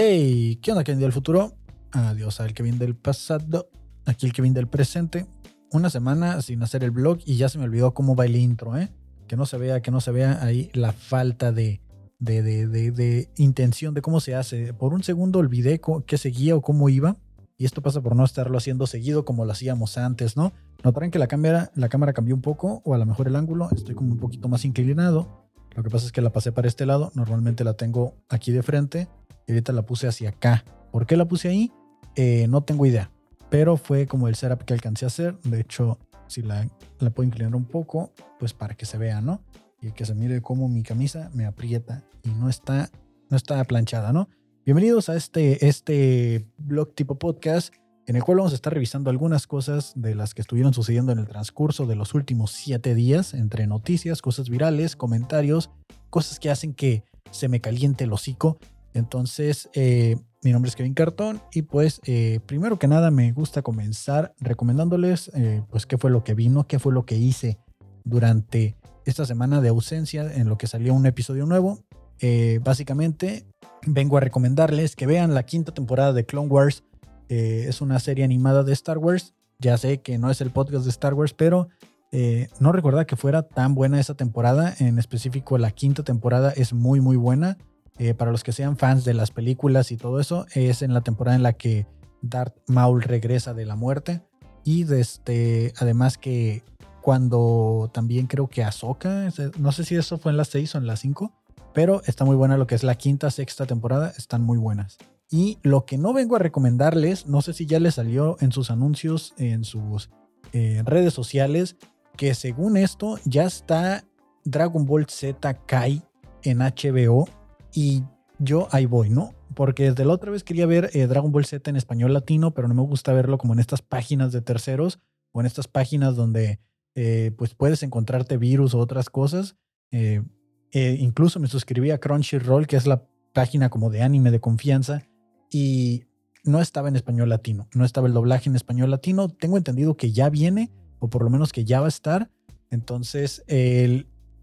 Hey, ¿qué onda Kevin del futuro? Adiós al Kevin del pasado. Aquí el Kevin del presente. Una semana sin hacer el blog y ya se me olvidó cómo va el intro, ¿eh? Que no se vea, que no se vea ahí la falta de, de, de, de, intención de cómo se hace. Por un segundo olvidé qué seguía o cómo iba. Y esto pasa por no estarlo haciendo seguido como lo hacíamos antes, ¿no? Notarán que la cámara, la cámara cambió un poco, o a lo mejor el ángulo. Estoy como un poquito más inclinado. Lo que pasa es que la pasé para este lado. Normalmente la tengo aquí de frente. Y ahorita la puse hacia acá. ¿Por qué la puse ahí? Eh, no tengo idea. Pero fue como el setup que alcancé a hacer. De hecho, si la, la puedo inclinar un poco, pues para que se vea, ¿no? Y que se mire cómo mi camisa me aprieta y no está, no está planchada, ¿no? Bienvenidos a este, este blog tipo podcast en el cual vamos a estar revisando algunas cosas de las que estuvieron sucediendo en el transcurso de los últimos siete días, entre noticias, cosas virales, comentarios, cosas que hacen que se me caliente el hocico. Entonces, eh, mi nombre es Kevin Cartón y pues eh, primero que nada me gusta comenzar recomendándoles eh, pues qué fue lo que vino, qué fue lo que hice durante esta semana de ausencia en lo que salió un episodio nuevo. básicamente vengo a recomendarles que vean la quinta temporada de Clone Wars. Eh, es una serie animada de Star Wars. Ya sé que no es el podcast de Star Wars, pero eh, no recuerda que fuera tan buena esa temporada. En específico, la quinta temporada es muy, muy buena. Eh, para los que sean fans de las películas y todo eso, es en la temporada en la que Darth Maul regresa de la muerte. Y desde, además que cuando también creo que Ahsoka, no sé si eso fue en la 6 o en la 5, pero está muy buena lo que es la quinta, sexta temporada, están muy buenas. Y lo que no vengo a recomendarles, no sé si ya les salió en sus anuncios, en sus eh, redes sociales, que según esto ya está Dragon Ball Z Kai en HBO y yo ahí voy, ¿no? Porque desde la otra vez quería ver eh, Dragon Ball Z en español latino, pero no me gusta verlo como en estas páginas de terceros o en estas páginas donde eh, pues puedes encontrarte virus o otras cosas. Incluso me suscribí a Crunchyroll, que es la página como de anime de confianza, y no estaba en español latino, no estaba el doblaje en español latino. Tengo entendido que ya viene, o por lo menos que ya va a estar. Entonces,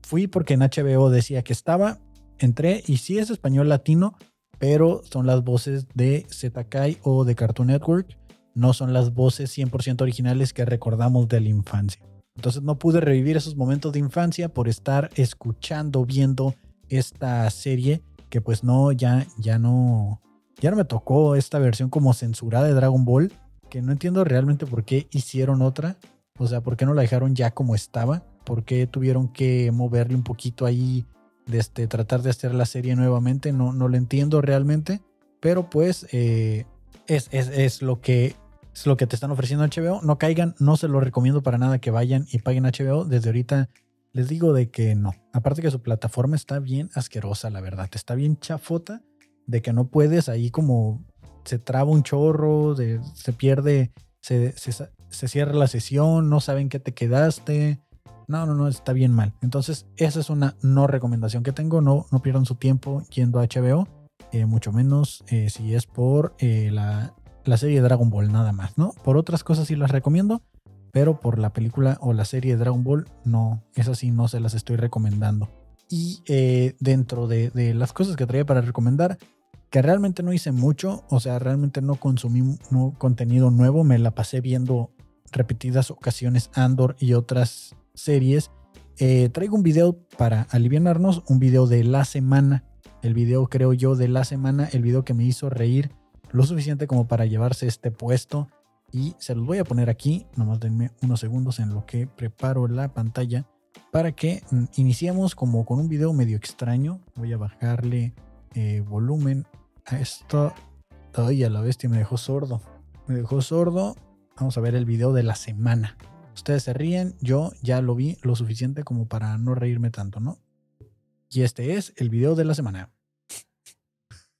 fui porque en HBO decía que estaba, entré y sí es español latino, pero son las voces de Zetakai o de Cartoon Network, no son las voces 100% originales que recordamos de la infancia. Entonces no pude revivir esos momentos de infancia por estar escuchando, viendo esta serie que pues no, ya, ya no, ya no me tocó esta versión como censurada de Dragon Ball, que no entiendo realmente por qué hicieron otra, o sea, por qué no la dejaron ya como estaba, por qué tuvieron que moverle un poquito ahí, de este, tratar de hacer la serie nuevamente, no, no lo entiendo realmente, pero pues eh, es, es, es lo que es lo que te están ofreciendo HBO. No caigan, no se lo recomiendo para nada que vayan y paguen HBO. Desde ahorita les digo de que no. Aparte que su plataforma está bien asquerosa, la verdad. Está bien chafota de que no puedes ahí como se traba un chorro, se pierde, se, se, cierra la sesión, no saben qué te quedaste. No, no, no, está bien mal. Entonces, esa es una no recomendación que tengo. No, no pierdan su tiempo yendo a HBO. Eh, mucho menos eh, si es por eh, la la serie de Dragon Ball nada más, ¿no? Por otras cosas sí las recomiendo, pero por la película o la serie de Dragon Ball no, esas sí no se las estoy recomendando. Y dentro de, las cosas que traía para recomendar, que realmente no hice mucho, o sea, realmente no consumí contenido nuevo, me la pasé viendo repetidas ocasiones Andor y otras series. Eh, traigo un video para aliviarnos, un video de la semana, el video creo yo de la semana, el video que me hizo reír lo suficiente como para llevarse este puesto y se los voy a poner aquí, nomás denme unos segundos en lo que preparo la pantalla para que mm, iniciemos como con un video medio extraño. Voy a bajarle eh, volumen a esto. Ay, a la bestia me dejó sordo. Me dejó sordo. Vamos a ver el video de la semana. Ustedes se ríen, yo ya lo vi lo suficiente como para no reírme tanto, ¿no? Y este es el video de la semana.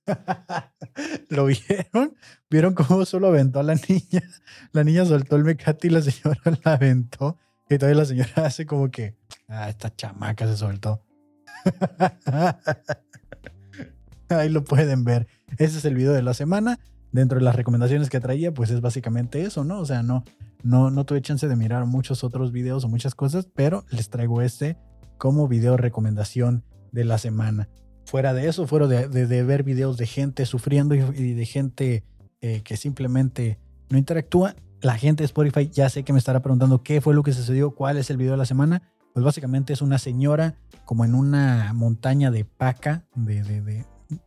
¿Lo vieron? ¿Vieron cómo solo aventó a la niña? La niña soltó el mecate y la señora la aventó. Y todavía la señora hace como que, ah, esta chamaca se soltó. Ahí lo pueden ver. Ese es el video de la semana. Dentro de las recomendaciones que traía, pues es básicamente eso, ¿no? O sea, no, no, no tuve chance de mirar muchos otros videos o muchas cosas, pero les traigo este como video recomendación de la semana. fuera de eso, fuera de, ver videos de gente sufriendo y, de gente eh, que simplemente no interactúa, la gente de Spotify ya sé que me estará preguntando qué fue lo que sucedió, cuál es el video de la semana. Pues básicamente es una señora como en una montaña de paca, de, de, de,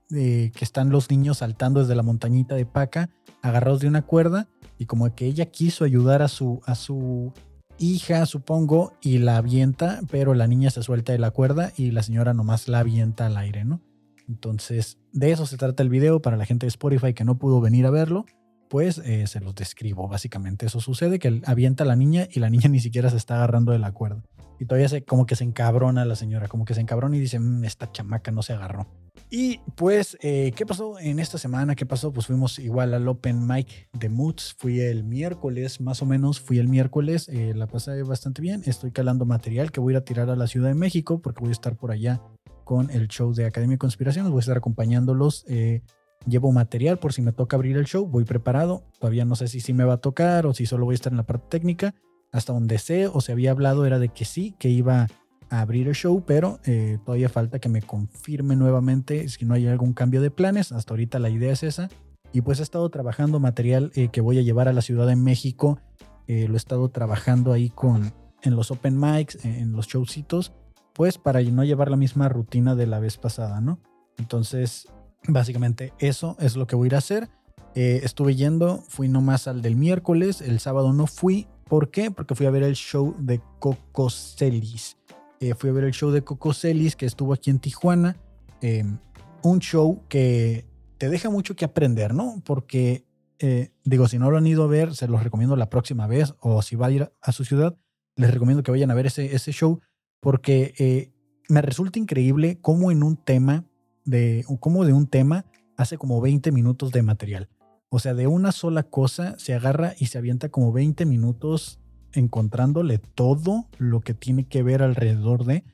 que están los niños saltando desde la montañita de paca, agarrados de una cuerda, y como que ella quiso ayudar a su, a su hija, supongo, y la avienta, pero la niña se suelta de la cuerda y la señora nomás la avienta al aire, ¿no? Entonces, de eso se trata el video para la gente de Spotify que no pudo venir a verlo, pues eh, se los describo. Básicamente eso sucede, que avienta a la niña y la niña ni siquiera se está agarrando de la cuerda. Y todavía se, como que se encabrona la señora, como que se encabrona y dice, mm, esta chamaca no se agarró. Y pues, eh, ¿qué pasó en esta semana? ¿Qué pasó? Pues fuimos igual al Open Mic de Moods. Fui el miércoles, más o menos, fui el miércoles. Eh, la pasé bastante bien. Estoy calando material que voy a ir a tirar a la Ciudad de México porque voy a estar por allá con el show de Academia de Conspiraciones. Voy a estar acompañándolos. Eh, llevo material por si me toca abrir el show. Voy preparado. Todavía no sé si sí me va a tocar o si solo voy a estar en la parte técnica. Hasta donde sé o se había hablado era de que sí, que iba abrir el show, pero eh, todavía falta que me confirme nuevamente si no hay algún cambio de planes. Hasta ahorita la idea es esa. Y pues he estado trabajando material eh, que voy a llevar a la Ciudad de México. Eh, lo he estado trabajando ahí con en los open mics, en los showcitos, pues para no llevar la misma rutina de la vez pasada, ¿no? Entonces, básicamente eso es lo que voy a ir a hacer. estuve yendo, fui nomás al del miércoles, el sábado no fui. ¿Por qué? Porque fui a ver el show de Coco Celis. Eh, fui a ver el show de Coco Celis que estuvo aquí en Tijuana. Eh, un show que te deja mucho que aprender, ¿no? Porque, eh, digo, si no lo han ido a ver, se los recomiendo la próxima vez. O si va a ir a su ciudad, les recomiendo que vayan a ver ese, ese show. Porque me resulta increíble cómo en un tema, de, cómo de un tema hace como 20 minutos de material. O sea, de una sola cosa se agarra y se avienta como 20 minutos encontrándole todo lo que tiene que ver alrededor de,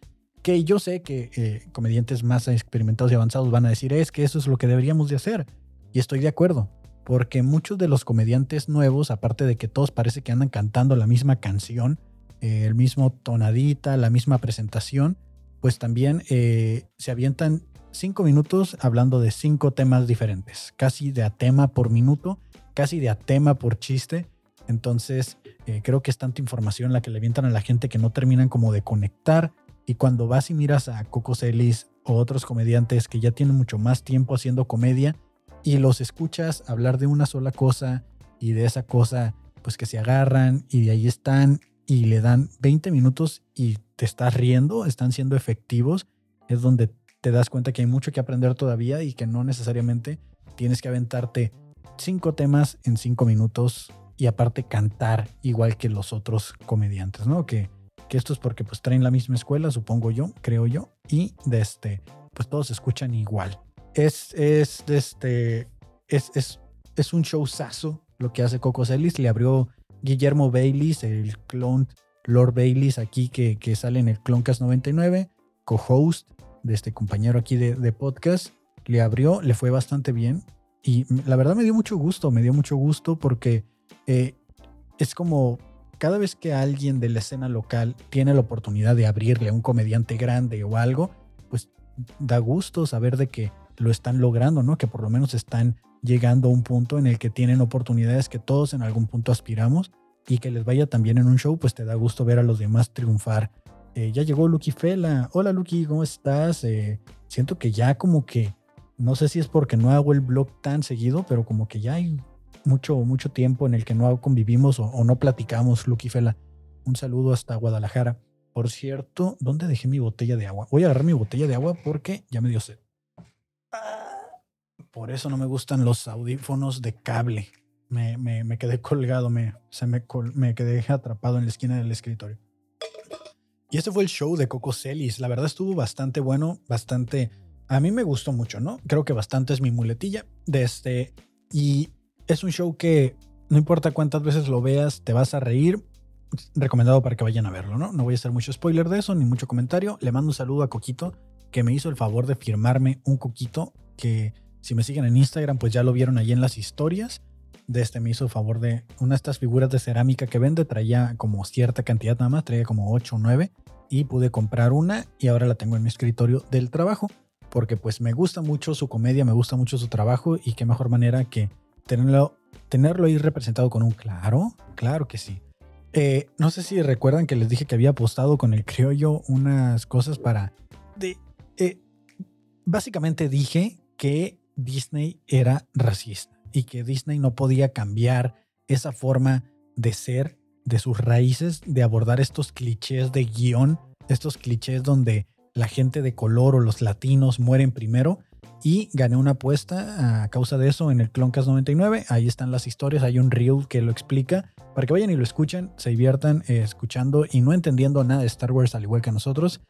que yo sé que eh, comediantes más experimentados y avanzados van a decir, es que eso es lo que deberíamos de hacer. Y estoy de acuerdo, porque muchos de los comediantes nuevos, aparte de que todos parece que andan cantando la misma canción, eh, el mismo tonadita, la misma presentación, pues también eh, se avientan cinco minutos hablando de cinco temas diferentes, casi de a tema por minuto, casi de a tema por chiste. Entonces, eh, creo que es tanta información la que le avientan a la gente que no terminan como de conectar. Y cuando vas y miras a Coco Celis o otros comediantes que ya tienen mucho más tiempo haciendo comedia y los escuchas hablar de una sola cosa y de esa cosa, pues que se agarran y de ahí están y le dan 20 minutos y te estás riendo, están siendo efectivos, es donde te das cuenta que hay mucho que aprender todavía y que no necesariamente tienes que aventarte cinco temas en cinco minutos y aparte cantar igual que los otros comediantes, ¿no? Que, que esto es porque pues traen la misma escuela, supongo yo, creo yo, y de este, pues todos escuchan igual. Es, es, de este, es, es, es un showzazo lo que hace Coco Celis, le abrió Guillermo Baylis, el clon Lord Baylis aquí que, que sale en el Cloncast 99, co-host de este compañero aquí de, de podcast, le abrió, le fue bastante bien y la verdad me dio mucho gusto, me dio mucho gusto porque eh, es como cada vez que alguien de la escena local tiene la oportunidad de abrirle a un comediante grande o algo, pues da gusto saber de que lo están logrando, ¿no? Que por lo menos están llegando a un punto en el que tienen oportunidades que todos en algún punto aspiramos y que les vaya también en un show, pues te da gusto ver a los demás triunfar. Eh, ya llegó Lucky Fela. Hola Lucky, ¿cómo estás? Eh, siento que ya como que, no sé si es porque no hago el blog tan seguido, pero como que ya hay mucho, mucho tiempo en el que no convivimos o, no platicamos, Lucky Fela. Un saludo hasta Guadalajara. Por cierto, ¿dónde dejé mi botella de agua? Voy a agarrar mi botella de agua porque ya me dio sed. Por eso no me gustan los audífonos de cable. Me, me, quedé colgado, me, se me, me quedé atrapado en la esquina del escritorio. Y este fue el show de Coco Celis. La verdad estuvo bastante bueno, bastante... A mí me gustó mucho, ¿no? Creo que bastante es mi muletilla. De este... Y es un show que no importa cuántas veces lo veas, te vas a reír. Recomendado para que vayan a verlo, ¿no? No voy a hacer mucho spoiler de eso, ni mucho comentario. Le mando un saludo a Coquito, que me hizo el favor de firmarme un coquito, que si me siguen en Instagram, pues ya lo vieron ahí en las historias. De este me hizo el favor de una de estas figuras de cerámica que vende, traía como cierta cantidad nada más, traía como 8 o 9, y pude comprar una y ahora la tengo en mi escritorio del trabajo porque pues me gusta mucho su comedia, me gusta mucho su trabajo y qué mejor manera que tenerlo, tenerlo ahí representado con un claro, claro que sí. Eh, no sé si recuerdan que les dije que había apostado con el criollo unas cosas para... De, eh, básicamente dije que Disney era racista y que Disney no podía cambiar esa forma de ser, de sus raíces, de abordar estos clichés de guion, estos clichés donde la gente de color o los latinos mueren primero. Y gané una apuesta a causa de eso en el Cloncast 99. Ahí están las historias, hay un reel que lo explica. Para que vayan y lo escuchen, se diviertan eh, escuchando y no entendiendo nada de Star Wars al igual que nosotros.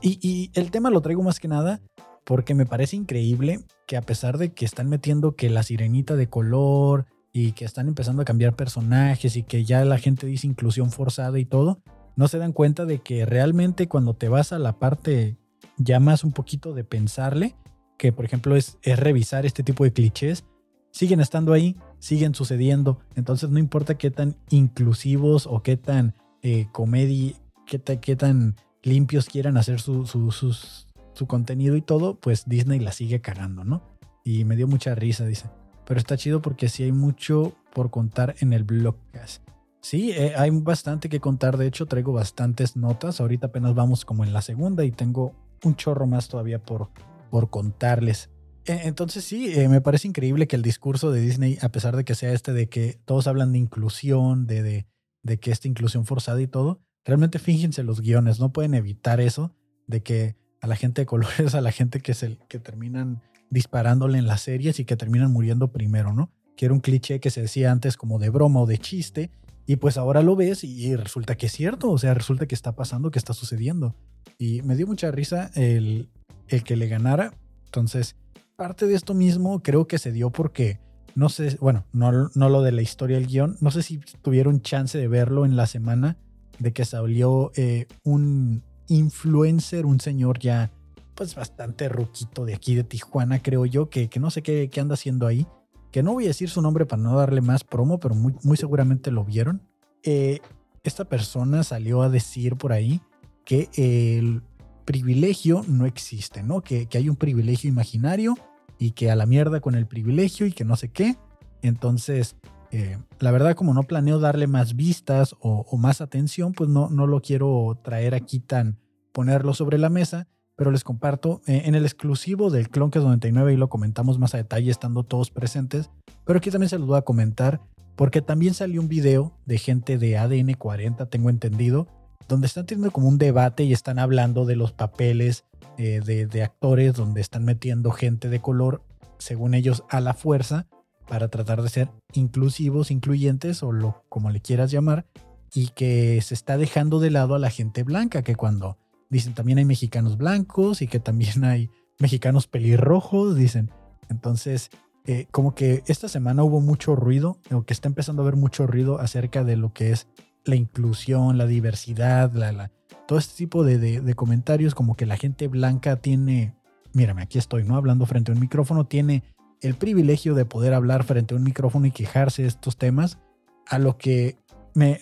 Y, y el tema lo traigo más que nada porque me parece increíble que a pesar de que están metiendo que la sirenita de color y que están empezando a cambiar personajes y que ya la gente dice inclusión forzada y todo, no se dan cuenta de que realmente cuando te vas a la parte ya más un poquito de pensarle, que por ejemplo es, es revisar este tipo de clichés, siguen estando ahí, siguen sucediendo. Entonces no importa qué tan inclusivos o qué tan eh, comedia, qué, qué, tan limpios quieran hacer su, sus, su contenido y todo, pues Disney la sigue cagando, ¿no? Y me dio mucha risa, dice. Pero está chido porque sí hay mucho por contar en el blogcast. Sí, eh, hay bastante que contar. De hecho, traigo bastantes notas. Ahorita apenas vamos como en la segunda y tengo un chorro más todavía por, por contarles. E, entonces sí, eh, me parece increíble que el discurso de Disney, a pesar de que sea este de que todos hablan de inclusión, de, de, que esta inclusión forzada y todo, realmente fíjense los guiones, no pueden evitar eso, de que a la gente de colores, a la gente que, que terminan disparándole en las series y que terminan muriendo primero, ¿no? Que era un cliché que se decía antes como de broma o de chiste, y pues ahora lo ves y resulta que es cierto, o sea, resulta que está pasando, que está sucediendo. Y me dio mucha risa el, el que le ganara. Entonces, parte de esto mismo creo que se dio porque, no sé, bueno, no, no lo de la historia del guion, no sé si tuvieron chance de verlo en la semana de que salió eh, un, influencer, un señor ya pues bastante ruquito de aquí de Tijuana, creo yo, que, que no sé qué, qué, anda haciendo ahí, que no voy a decir su nombre para no darle más promo, pero muy, muy seguramente lo vieron. Eh, esta persona salió a decir por ahí que el privilegio no existe, ¿no? Que, que hay un privilegio imaginario y que a la mierda con el privilegio y que no sé qué. Entonces, eh, la verdad, como no planeo darle más vistas o, más atención, pues no, no lo quiero traer aquí tan, ponerlo sobre la mesa, pero les comparto eh, en el exclusivo del Cloncast 99 y lo comentamos más a detalle estando todos presentes, pero aquí también se los voy a comentar porque también salió un video de gente de ADN 40, tengo entendido, donde están teniendo como un debate y están hablando de los papeles eh, de, de actores, donde están metiendo gente de color, según ellos, a la fuerza para tratar de ser inclusivos, incluyentes o lo como le quieras llamar, y que se está dejando de lado a la gente blanca, que cuando dicen también hay mexicanos blancos y que también hay mexicanos pelirrojos, dicen. Entonces, eh, como que esta semana hubo mucho ruido, o que está empezando a haber mucho ruido acerca de lo que es la inclusión, la diversidad, la, todo este tipo de, comentarios, como que la gente blanca tiene, mírame, aquí estoy, ¿no? Hablando frente a un micrófono, tiene el privilegio de poder hablar frente a un micrófono y quejarse de estos temas, a lo que me,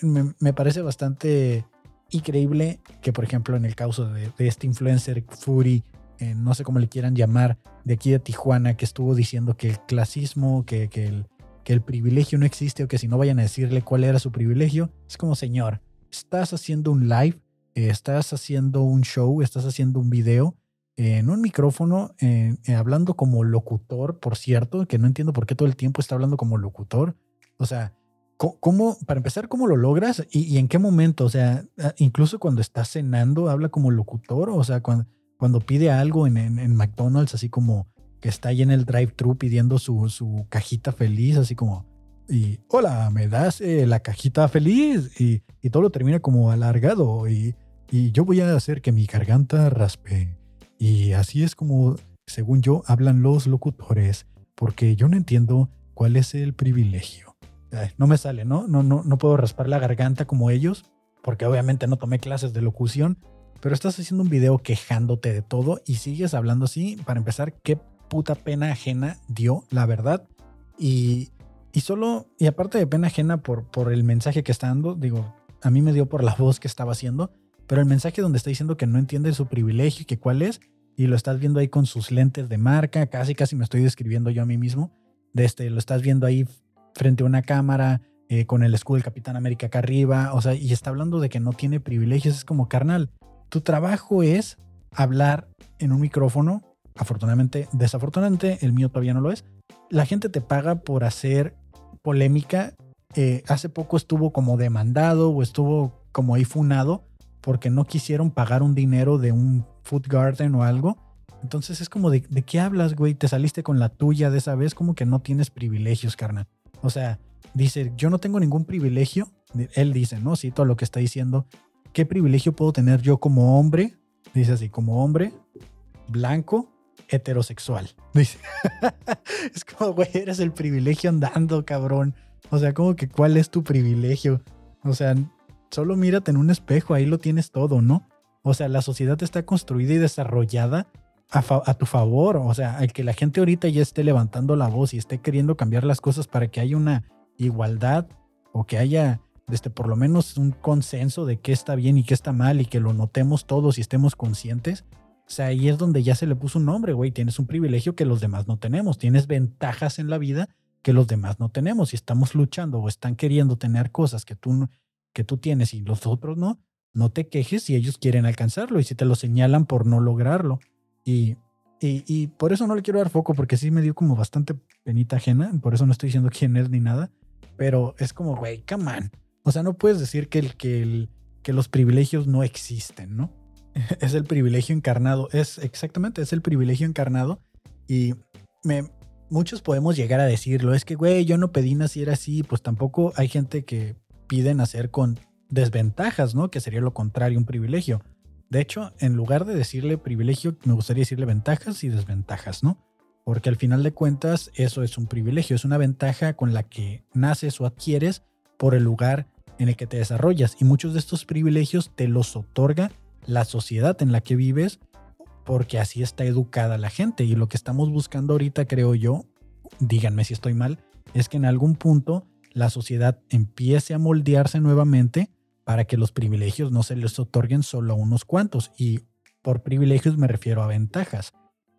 parece bastante increíble que, por ejemplo, en el caso de, este influencer Fury, eh, no sé cómo le quieran llamar, de aquí de Tijuana, que estuvo diciendo que el clasismo, que, que, el, que el privilegio no existe o que si no vayan a decirle cuál era su privilegio, es como, señor, estás haciendo un live, eh, estás haciendo un show, estás haciendo un video en un micrófono, eh, hablando como locutor, por cierto, que no entiendo por qué todo el tiempo está hablando como locutor. O sea, ¿cómo, para empezar, cómo lo logras y, en qué momento? O sea, incluso cuando está cenando, habla como locutor. O sea, cuando, pide algo en, McDonald's, así como que está ahí en el drive-thru pidiendo su, su, cajita feliz, así como, y hola, ¿me das eh, la cajita feliz? Y, y, todo lo termina como alargado y, y yo voy a hacer que mi garganta raspe. Y así es como, según yo, hablan los locutores, porque yo no entiendo cuál es el privilegio. no me sale, ¿no? No, no, no puedo raspar la garganta como ellos, porque obviamente no tomé clases de locución, pero estás haciendo un video quejándote de todo y sigues hablando así. Para empezar, qué puta pena ajena dio, la verdad. Y, y solo, y aparte de pena ajena por, por el mensaje que está dando, digo, a mí me dio por la voz que estaba haciendo, pero el mensaje donde está diciendo que no entiende su privilegio y que cuál es, y lo estás viendo ahí con sus lentes de marca, casi casi me estoy describiendo yo a mí mismo, de este, lo estás viendo ahí frente a una cámara, eh, con el escudo del Capitán América acá arriba, o sea, y está hablando de que no tiene privilegios, es como carnal, tu trabajo es hablar en un micrófono, afortunadamente, desafortunadamente, el mío todavía no lo es, la gente te paga por hacer polémica, eh, hace poco estuvo como demandado o estuvo como ahí funado porque no quisieron pagar un dinero de un food garden o algo. Entonces es como de, ¿de qué hablas, güey? Te saliste con la tuya de esa vez, como que no tienes privilegios, carnal. O sea, dice, yo no tengo ningún privilegio. Él dice, ¿no? Sí, todo lo que está diciendo. ¿Qué privilegio puedo tener yo como hombre? Dice así, como hombre, blanco, heterosexual. Dice, es como, güey, eres el privilegio andando, cabrón. O sea, como que, ¿cuál es tu privilegio? O sea, solo mírate en un espejo, ahí lo tienes todo, ¿no? O sea, la sociedad está construida y desarrollada a, tu favor. O sea, el que la gente ahorita ya esté levantando la voz y esté queriendo cambiar las cosas para que haya una igualdad o que haya este, por lo menos un consenso de qué está bien y qué está mal y que lo notemos todos y estemos conscientes. Sea, ahí es donde ya se le puso un nombre, güey. Tienes un privilegio que los demás no tenemos. Tienes ventajas en la vida que los demás no tenemos. Si estamos luchando o están queriendo tener cosas que tú, que tú tienes y los otros no, no te quejes si ellos quieren alcanzarlo y si te lo señalan por no lograrlo. Y, y, por eso no le quiero dar foco, porque sí me dio como bastante penita ajena. Por eso no estoy diciendo quién es ni nada. Pero es como, güey, come on. O sea, no puedes decir que, el, que, el, que los privilegios no existen, ¿no? es el privilegio encarnado. Es exactamente, es el privilegio encarnado. Y me, muchos podemos llegar a decirlo. Es que, güey, yo no pedí nacer así. Pues tampoco hay gente que pide nacer con desventajas, ¿no? Que sería lo contrario, un privilegio. De hecho, en lugar de decirle privilegio, me gustaría decirle ventajas y desventajas, ¿no? Porque al final de cuentas, eso es un privilegio, es una ventaja con la que naces o adquieres por el lugar en el que te desarrollas. Y muchos de estos privilegios te los otorga la sociedad en la que vives porque así está educada la gente. Y lo que estamos buscando ahorita, creo yo, díganme si estoy mal, es que en algún punto la sociedad empiece a moldearse nuevamente para que los privilegios no se les otorguen solo a unos cuantos. Y por privilegios me refiero a ventajas.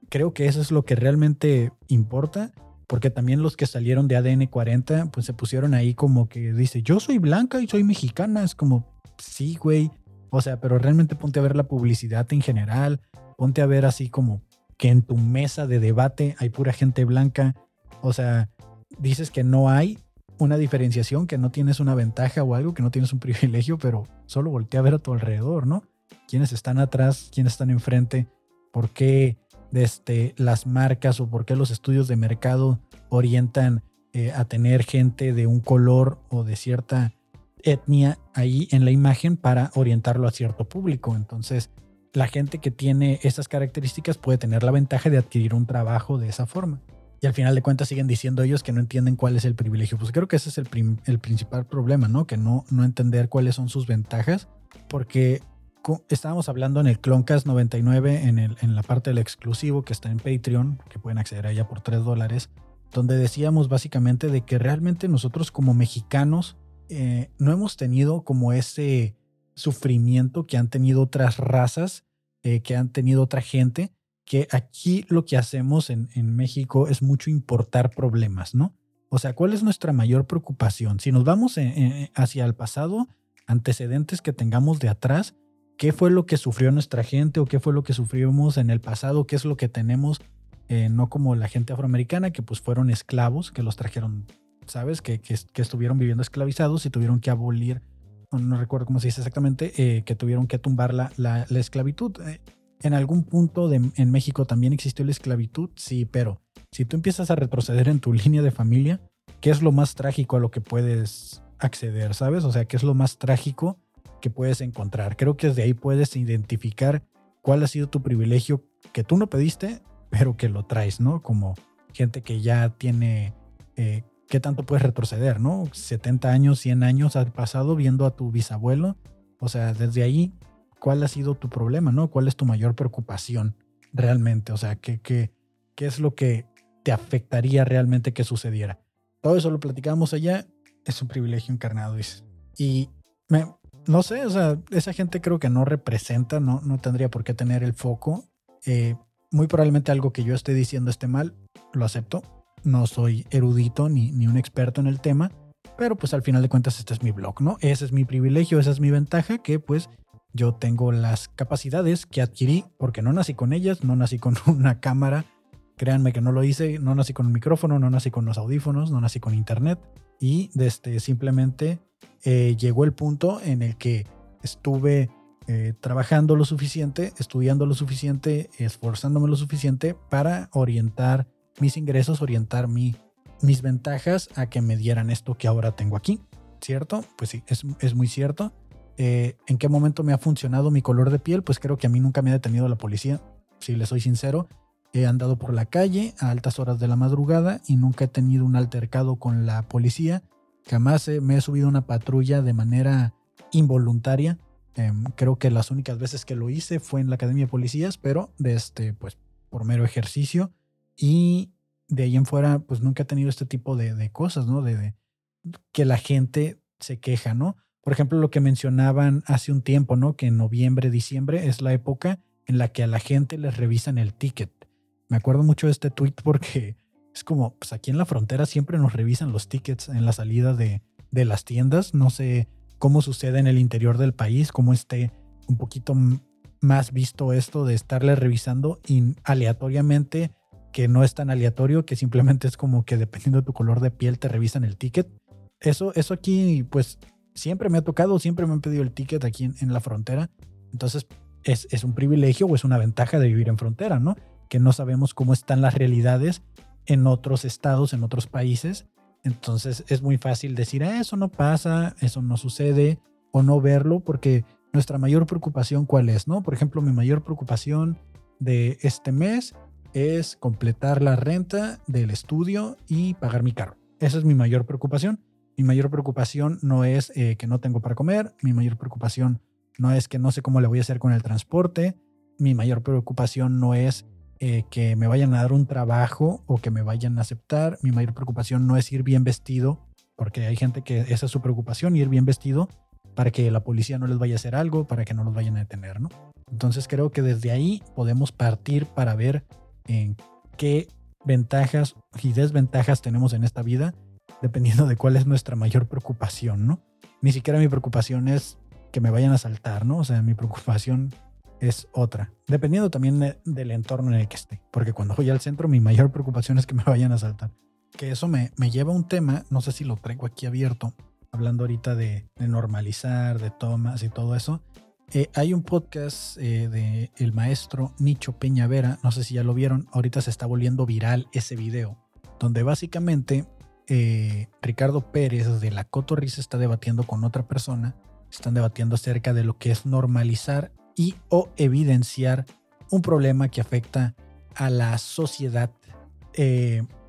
Creo que eso es lo que realmente importa, porque también los que salieron de ADN 40, pues se pusieron ahí como que dice, yo soy blanca y soy mexicana. Es como, sí, güey. O sea, pero realmente ponte a ver la publicidad en general, ponte a ver así como que en tu mesa de debate hay pura gente blanca. O sea, dices que no hay, una diferenciación, que no tienes una ventaja o algo, que no tienes un privilegio, pero solo voltea a ver a tu alrededor, ¿no? ¿Quiénes están atrás? ¿Quiénes están enfrente? ¿Por qué este, las marcas o por qué los estudios de mercado orientan eh, a tener gente de un color o de cierta etnia ahí en la imagen para orientarlo a cierto público? Entonces, la gente que tiene esas características puede tener la ventaja de adquirir un trabajo de esa forma. Y al final de cuentas siguen diciendo ellos que no entienden cuál es el privilegio. Pues creo que ese es el, el principal problema, ¿no? Que no, no entender cuáles son sus ventajas. Porque estábamos hablando en el Cloncast 99, en, el, en la parte del exclusivo que está en Patreon, que pueden acceder a ella por 3 dólares, donde decíamos básicamente de que realmente nosotros como mexicanos eh, no hemos tenido como ese sufrimiento que han tenido otras razas, eh, que han tenido otra gente, que aquí lo que hacemos en, México es mucho importar problemas, ¿no? O sea, ¿cuál es nuestra mayor preocupación? Si nos vamos eh, hacia el pasado, antecedentes que tengamos de atrás, ¿qué fue lo que sufrió nuestra gente o qué fue lo que sufrimos en el pasado? ¿Qué es lo que tenemos? No como la gente afroamericana, que pues fueron esclavos, que los trajeron, ¿sabes? Que, que, estuvieron viviendo esclavizados y tuvieron que abolir, no, recuerdo cómo se dice exactamente, que tuvieron que tumbar la, la, la esclavitud en algún punto de, en México también existió la esclavitud, sí, pero si tú empiezas a retroceder en tu línea de familia, ¿qué es lo más trágico a lo que puedes acceder, sabes? O sea, ¿qué es lo más trágico que puedes encontrar? Creo que desde ahí puedes identificar cuál ha sido tu privilegio que tú no pediste, pero que lo traes, ¿no? Como gente que ya tiene... Eh, ¿Qué tanto puedes retroceder, no? 70 años, 100 años has pasado viendo a tu bisabuelo. O sea, desde ahí cuál ha sido tu problema, ¿no? ¿Cuál es tu mayor preocupación realmente? O sea, ¿qué, qué, qué es lo que te afectaría realmente que sucediera? Todo eso lo platicamos allá, es un privilegio encarnado. Y me, no sé, o sea, esa gente creo que no representa, no, no tendría por qué tener el foco Eh, muy probablemente algo que yo esté diciendo esté mal, lo acepto. No soy erudito ni, ni un experto en el tema, pero pues al final de cuentas este es mi blog, ¿no? Ese es mi privilegio, esa es mi ventaja, que pues yo tengo las capacidades que adquirí porque no nací con ellas, no nací con una cámara, créanme que no lo hice, no nací con un micrófono, no nací con los audífonos, no nací con internet y desde simplemente eh, llegó el punto en el que estuve eh, trabajando lo suficiente, estudiando lo suficiente, esforzándome lo suficiente para orientar mis ingresos, orientar mi, mis ventajas a que me dieran esto que ahora tengo aquí, ¿cierto? Pues sí, es, es muy cierto. Eh, ¿En qué momento me ha funcionado mi color de piel? Pues creo que a mí nunca me ha detenido la policía, si le soy sincero. He andado por la calle a altas horas de la madrugada y nunca he tenido un altercado con la policía. Jamás me he subido una patrulla de manera involuntaria. Em, creo que las únicas veces que lo hice fue en la Academia de Policías, pero de este, pues, por mero ejercicio. Y de ahí en fuera, pues nunca he tenido este tipo de, cosas, ¿no? de, que la gente se queja, ¿no? Por ejemplo, lo que mencionaban hace un tiempo, ¿no? Que en noviembre, diciembre es la época en la que a la gente les revisan el ticket. Me acuerdo mucho de este tweet porque es como, pues aquí en la frontera siempre nos revisan los tickets en la salida de, de las tiendas. No sé cómo sucede en el interior del país, cómo esté un poquito más visto esto de estarle revisando aleatoriamente, que no es tan aleatorio, que simplemente es como que dependiendo de tu color de piel te revisan el ticket. Eso, eso aquí, pues siempre me ha tocado, siempre me han pedido el ticket aquí en, la frontera. Entonces, es, es, un privilegio o es una ventaja de vivir en frontera, ¿no? Que no sabemos cómo están las realidades en otros estados, en otros países. Entonces, es muy fácil decir, ah, eso no pasa, eso no sucede, o no verlo, porque nuestra mayor preocupación, ¿cuál es, no? Por ejemplo, mi mayor preocupación de este mes es completar la renta del estudio y pagar mi carro. Esa es mi mayor preocupación. Mi mayor preocupación no es eh, que no tengo para comer, mi mayor preocupación no es que no sé cómo le voy a hacer con el transporte, mi mayor preocupación no es eh, que me vayan a dar un trabajo o que me vayan a aceptar, mi mayor preocupación no es ir bien vestido, porque hay gente que esa es su preocupación, ir bien vestido para que la policía no les vaya a hacer algo, para que no los vayan a detener, ¿no? Entonces creo que desde ahí podemos partir para ver en qué ventajas y desventajas tenemos en esta vida dependiendo de cuál es nuestra mayor preocupación, ¿no? Ni siquiera mi preocupación es que me vayan a saltar, ¿no? O sea, mi preocupación es otra, dependiendo también del entorno en el que esté, porque cuando voy al centro mi mayor preocupación es que me vayan a saltar. Que eso me, me lleva a un tema, no sé si lo traigo aquí abierto, hablando ahorita de, normalizar, de tomas y todo eso. Eh, hay un podcast eh, de el maestro Nicho Peñavera, no sé si ya lo vieron, ahorita se está volviendo viral ese video, donde básicamente eh, Ricardo Pérez de la Cotorrisa está debatiendo con otra persona, están debatiendo acerca de lo que es normalizar y o evidenciar un problema que afecta a la sociedad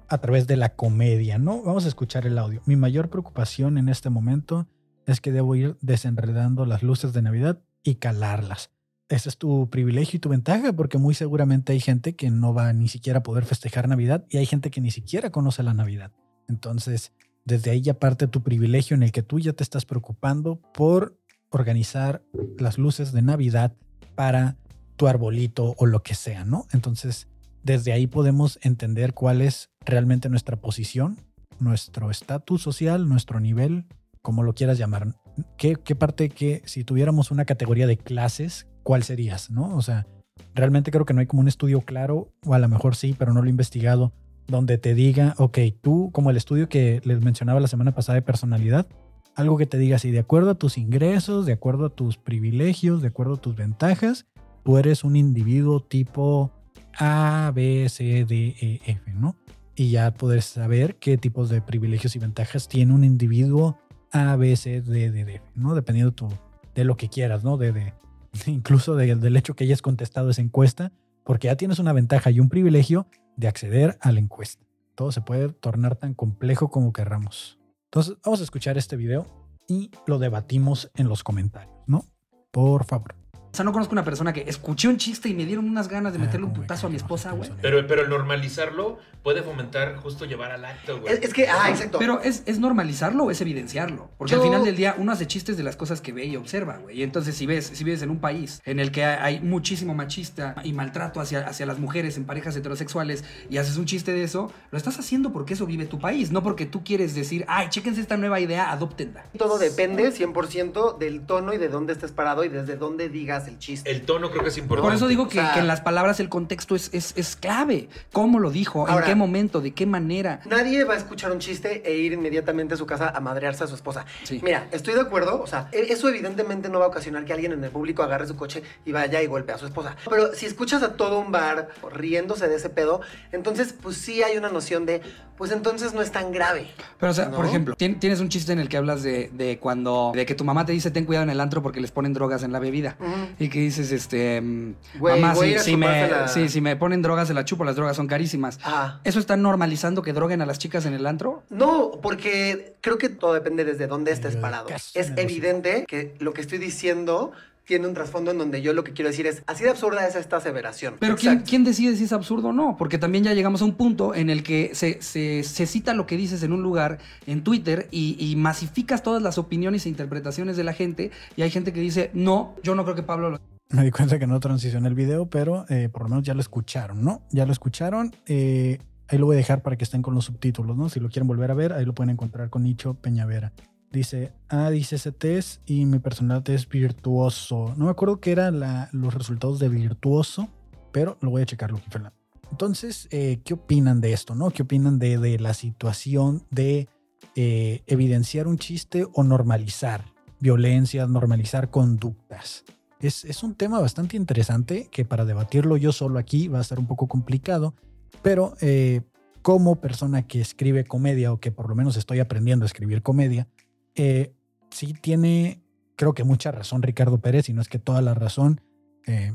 a través de la comedia, ¿no? Vamos a escuchar el audio. Mi mayor preocupación en este momento es que debo ir desenredando las luces de Navidad y calarlas. Ese es tu privilegio y tu ventaja, porque muy seguramente hay gente que no va ni siquiera a poder festejar Navidad y hay gente que ni siquiera conoce la Navidad. Entonces, desde ahí ya parte tu privilegio en el que tú ya te estás preocupando por organizar las luces de Navidad para tu arbolito o lo que sea, ¿no? Entonces, desde ahí podemos entender cuál es realmente nuestra posición, nuestro estatus social, nuestro nivel, como lo quieras llamar. ¿Qué, ¿Qué, parte que si tuviéramos una categoría de clases, cuál serías, no? O sea, realmente creo que no hay como un estudio claro, o a lo mejor sí, pero no lo he investigado, donde te diga, ok, tú, como el estudio que les mencionaba la semana pasada de personalidad, algo que te diga así, de acuerdo a tus ingresos, de acuerdo a tus privilegios, de acuerdo a tus ventajas, tú eres un individuo tipo A, B, C, D, E, F, ¿no? Y ya puedes saber qué tipos de privilegios y ventajas tiene un individuo A, B, C, D, D, F, ¿no? Dependiendo tu, de lo que quieras, ¿no? De, de incluso del hecho que hayas contestado esa encuesta, porque ya tienes una ventaja y un privilegio de acceder a la encuesta. Todo se puede tornar tan complejo como querramos. Entonces, vamos a escuchar este video y lo debatimos en los comentarios, ¿no? Por favor. O sea, no conozco una persona que escuché un chiste y me dieron unas ganas de Ah, meterle un putazo a mi esposa, güey. Pero, pero el normalizarlo puede fomentar justo llevar al acto, güey. Es, es que, ah, exacto. Pero ¿es, ¿es normalizarlo o es evidenciarlo? Porque Yo- al final del día uno hace chistes de las cosas que ve y observa, güey. Y entonces si ves, si vives en un país en el que hay muchísimo machista y maltrato hacia, hacia las mujeres en parejas heterosexuales y haces un chiste de eso, lo estás haciendo porque eso vive tu país, no porque tú quieres decir, ay, chéquense esta nueva idea, adóptenla. Todo depende 100% del tono y de dónde estés parado y desde dónde digas el chiste. El tono creo que es importante. Por eso digo que, O sea- que en las palabras el contexto es, es, es clave. ¿Cómo lo dijo? Ahora- ¿En qué momento? ¿De qué manera? Nadie va a escuchar un chiste e ir inmediatamente a su casa a madrearse a su esposa. Sí. Mira, estoy de acuerdo, o sea, e- eso evidentemente no va a ocasionar que alguien en el público agarre su coche y vaya y golpee a su esposa. Pero si escuchas a todo un bar riéndose de ese pedo, entonces pues sí hay una noción de, pues entonces no es tan grave. Pero, o sea, ¿No? por ejemplo, tien- tienes un chiste en el que hablas de, de cuando. de que tu mamá te dice ten cuidado en el antro porque les ponen drogas en la bebida. Y que dices, este. mm, mamá, si, si me, chupársela". sí, si me ponen drogas, se la chupo, las drogas son carísimas. Ah. ¿Eso está normalizando que droguen a las chicas en el antro? No, porque creo que todo depende desde dónde estés parado. Es evidente que lo que estoy diciendo tiene un trasfondo en donde yo lo que quiero decir es, así de absurda es esta aseveración. Pero ¿quién, decide si es absurdo o no? Porque también ya llegamos a un punto en el que se, se- se cita lo que dices en un lugar, en Twitter, y, y masificas todas las opiniones e interpretaciones de la gente, y hay gente que dice, no, yo no creo que Pablo lo... Me di cuenta que no transicioné el video, pero eh, por lo menos ya lo escucharon, ¿no? Ya lo escucharon. eh, ahí lo voy a dejar para que estén con los subtítulos, ¿no? Si lo quieren volver a ver, ahí lo pueden encontrar con Nicho Peñavera. Dice, ah, dice ese test y mi personalidad es virtuoso. No me acuerdo qué eran los resultados de virtuoso, pero lo voy a checar, Lucky Fernando. Entonces, eh, ¿qué opinan de esto, no? ¿Qué opinan de, de la situación de eh, evidenciar un chiste o normalizar violencia, normalizar conductas? Es, es un tema bastante interesante que para debatirlo yo solo aquí va a ser un poco complicado, pero eh, como persona que escribe comedia o que por lo menos estoy aprendiendo a escribir comedia, eh, sí tiene, creo que mucha razón Ricardo Pérez, y no es que toda la razón. eh,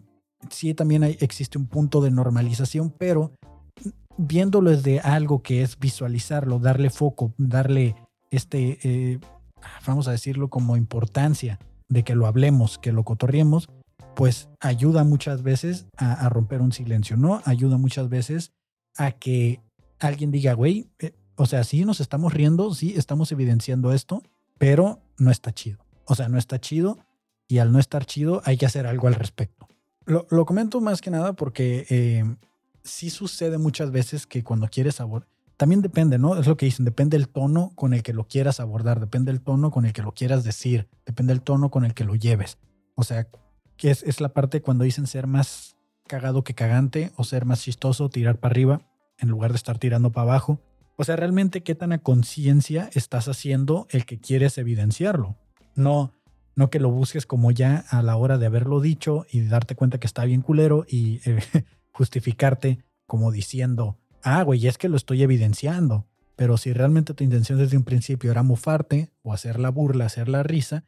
sí también existe un punto de normalización, pero viéndolo desde algo que es visualizarlo, darle foco, darle este, eh, vamos a decirlo como importancia de que lo hablemos, que lo cotorriemos, pues ayuda muchas veces a, romper un silencio, ¿no? Ayuda muchas veces a que alguien diga, güey, o sea, sí nos estamos riendo, sí estamos evidenciando esto, pero no está chido. O sea, no está chido y al no estar chido hay que hacer algo al respecto. Lo, lo comento más que nada porque eh, sí sucede muchas veces que cuando quieres abordar, también depende, ¿no? Es lo que dicen, depende el tono con el que lo quieras abordar, depende el tono con el que lo quieras decir, depende el tono con el que lo lleves. O sea, que es, es la parte cuando dicen ser más cagado que cagante o ser más chistoso, tirar para arriba en lugar de estar tirando para abajo. O sea, realmente qué tan a conciencia estás haciendo el que quieres evidenciarlo. No, no que lo busques como ya a la hora de haberlo dicho y darte cuenta que está bien culero y eh, justificarte como diciendo, ah, güey, es que lo estoy evidenciando. Pero si realmente tu intención desde un principio era mofarte o hacer la burla, hacer la risa,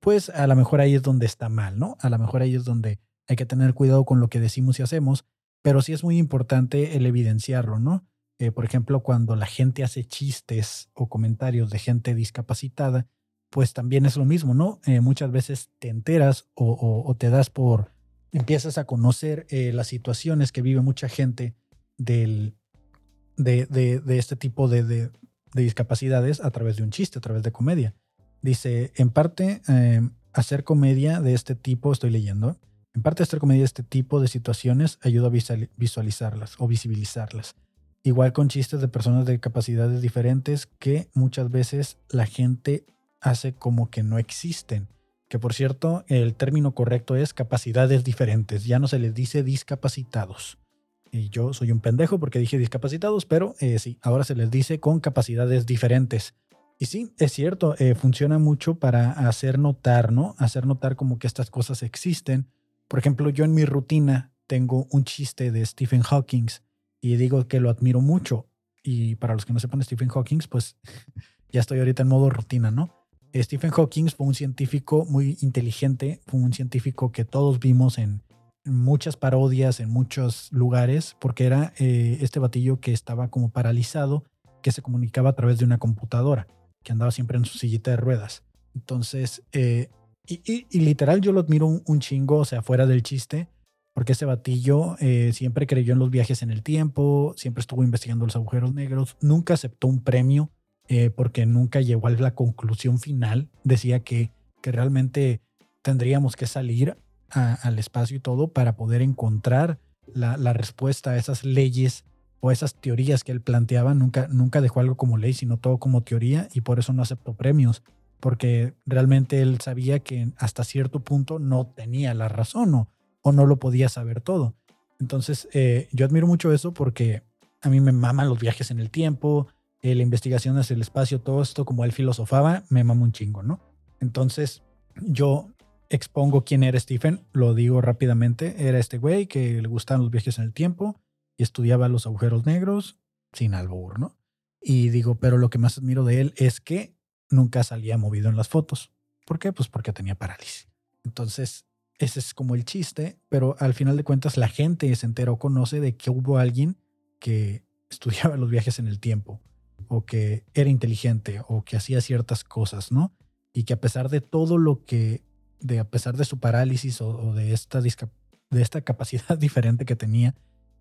pues a lo mejor ahí es donde está mal, ¿no? A lo mejor ahí es donde hay que tener cuidado con lo que decimos y hacemos, pero sí es muy importante el evidenciarlo, ¿no? Eh, por ejemplo, cuando la gente hace chistes o comentarios de gente discapacitada, pues también es lo mismo, ¿no? Eh, muchas veces te enteras o, te das por, empiezas a conocer eh, las situaciones que vive mucha gente del, de, de- este tipo de, de- de discapacidades a través de un chiste, a través de comedia. Dice, en parte, hacer comedia de este tipo, estoy leyendo, en parte hacer comedia de este tipo de situaciones ayuda a visuali- visualizarlas o visibilizarlas. Igual con chistes de personas de capacidades diferentes que muchas veces la gente hace como que no existen. Que por cierto, el término correcto es capacidades diferentes. Ya no se les dice discapacitados. Y yo soy un pendejo porque dije discapacitados, pero eh, sí, ahora se les dice con capacidades diferentes. Y sí, es cierto, eh, funciona mucho para hacer notar, ¿no? Hacer notar como que estas cosas existen. Por ejemplo, yo en mi rutina tengo un chiste de Stephen Hawking y digo que lo admiro mucho. Y para los que no sepan Stephen Hawking, pues ya estoy ahorita en modo rutina, ¿no? Stephen Hawking fue un científico muy inteligente, fue un científico que todos vimos en muchas parodias, en muchos lugares, porque era eh, este batillo que estaba como paralizado, que se comunicaba a través de una computadora, que andaba siempre en su sillita de ruedas. Entonces, eh, Y, y- y literal yo lo admiro un, un chingo, o sea, fuera del chiste, porque ese batillo eh, siempre creyó en los viajes en el tiempo, siempre estuvo investigando los agujeros negros, nunca aceptó un premio eh, porque nunca llegó a la conclusión final. Decía que, que realmente tendríamos que salir al espacio y todo para poder encontrar la, la respuesta a esas leyes o esas teorías que él planteaba. Nunca, nunca dejó algo como ley, sino todo como teoría y por eso no aceptó premios, porque realmente él sabía que hasta cierto punto no tenía la razón o, o no lo podía saber todo. Entonces, eh, yo admiro mucho eso porque a mí me maman los viajes en el tiempo, eh, la investigación hacia el espacio, todo esto, como él filosofaba, me mama un chingo, ¿no? Entonces, yo expongo quién era Stephen, lo digo rápidamente, era este güey que le gustaban los viajes en el tiempo y estudiaba los agujeros negros sin albur, ¿no? Y digo, pero lo que más admiro de él es que nunca salía movido en las fotos. ¿Por qué? Pues porque tenía parálisis. Entonces, ese es como el chiste, pero al final de cuentas la gente se entera o conoce de que hubo alguien que estudiaba los viajes en el tiempo o que era inteligente o que hacía ciertas cosas, ¿no? Y que a pesar de todo lo que, de a pesar de su parálisis o, de, esta de esta capacidad diferente que tenía,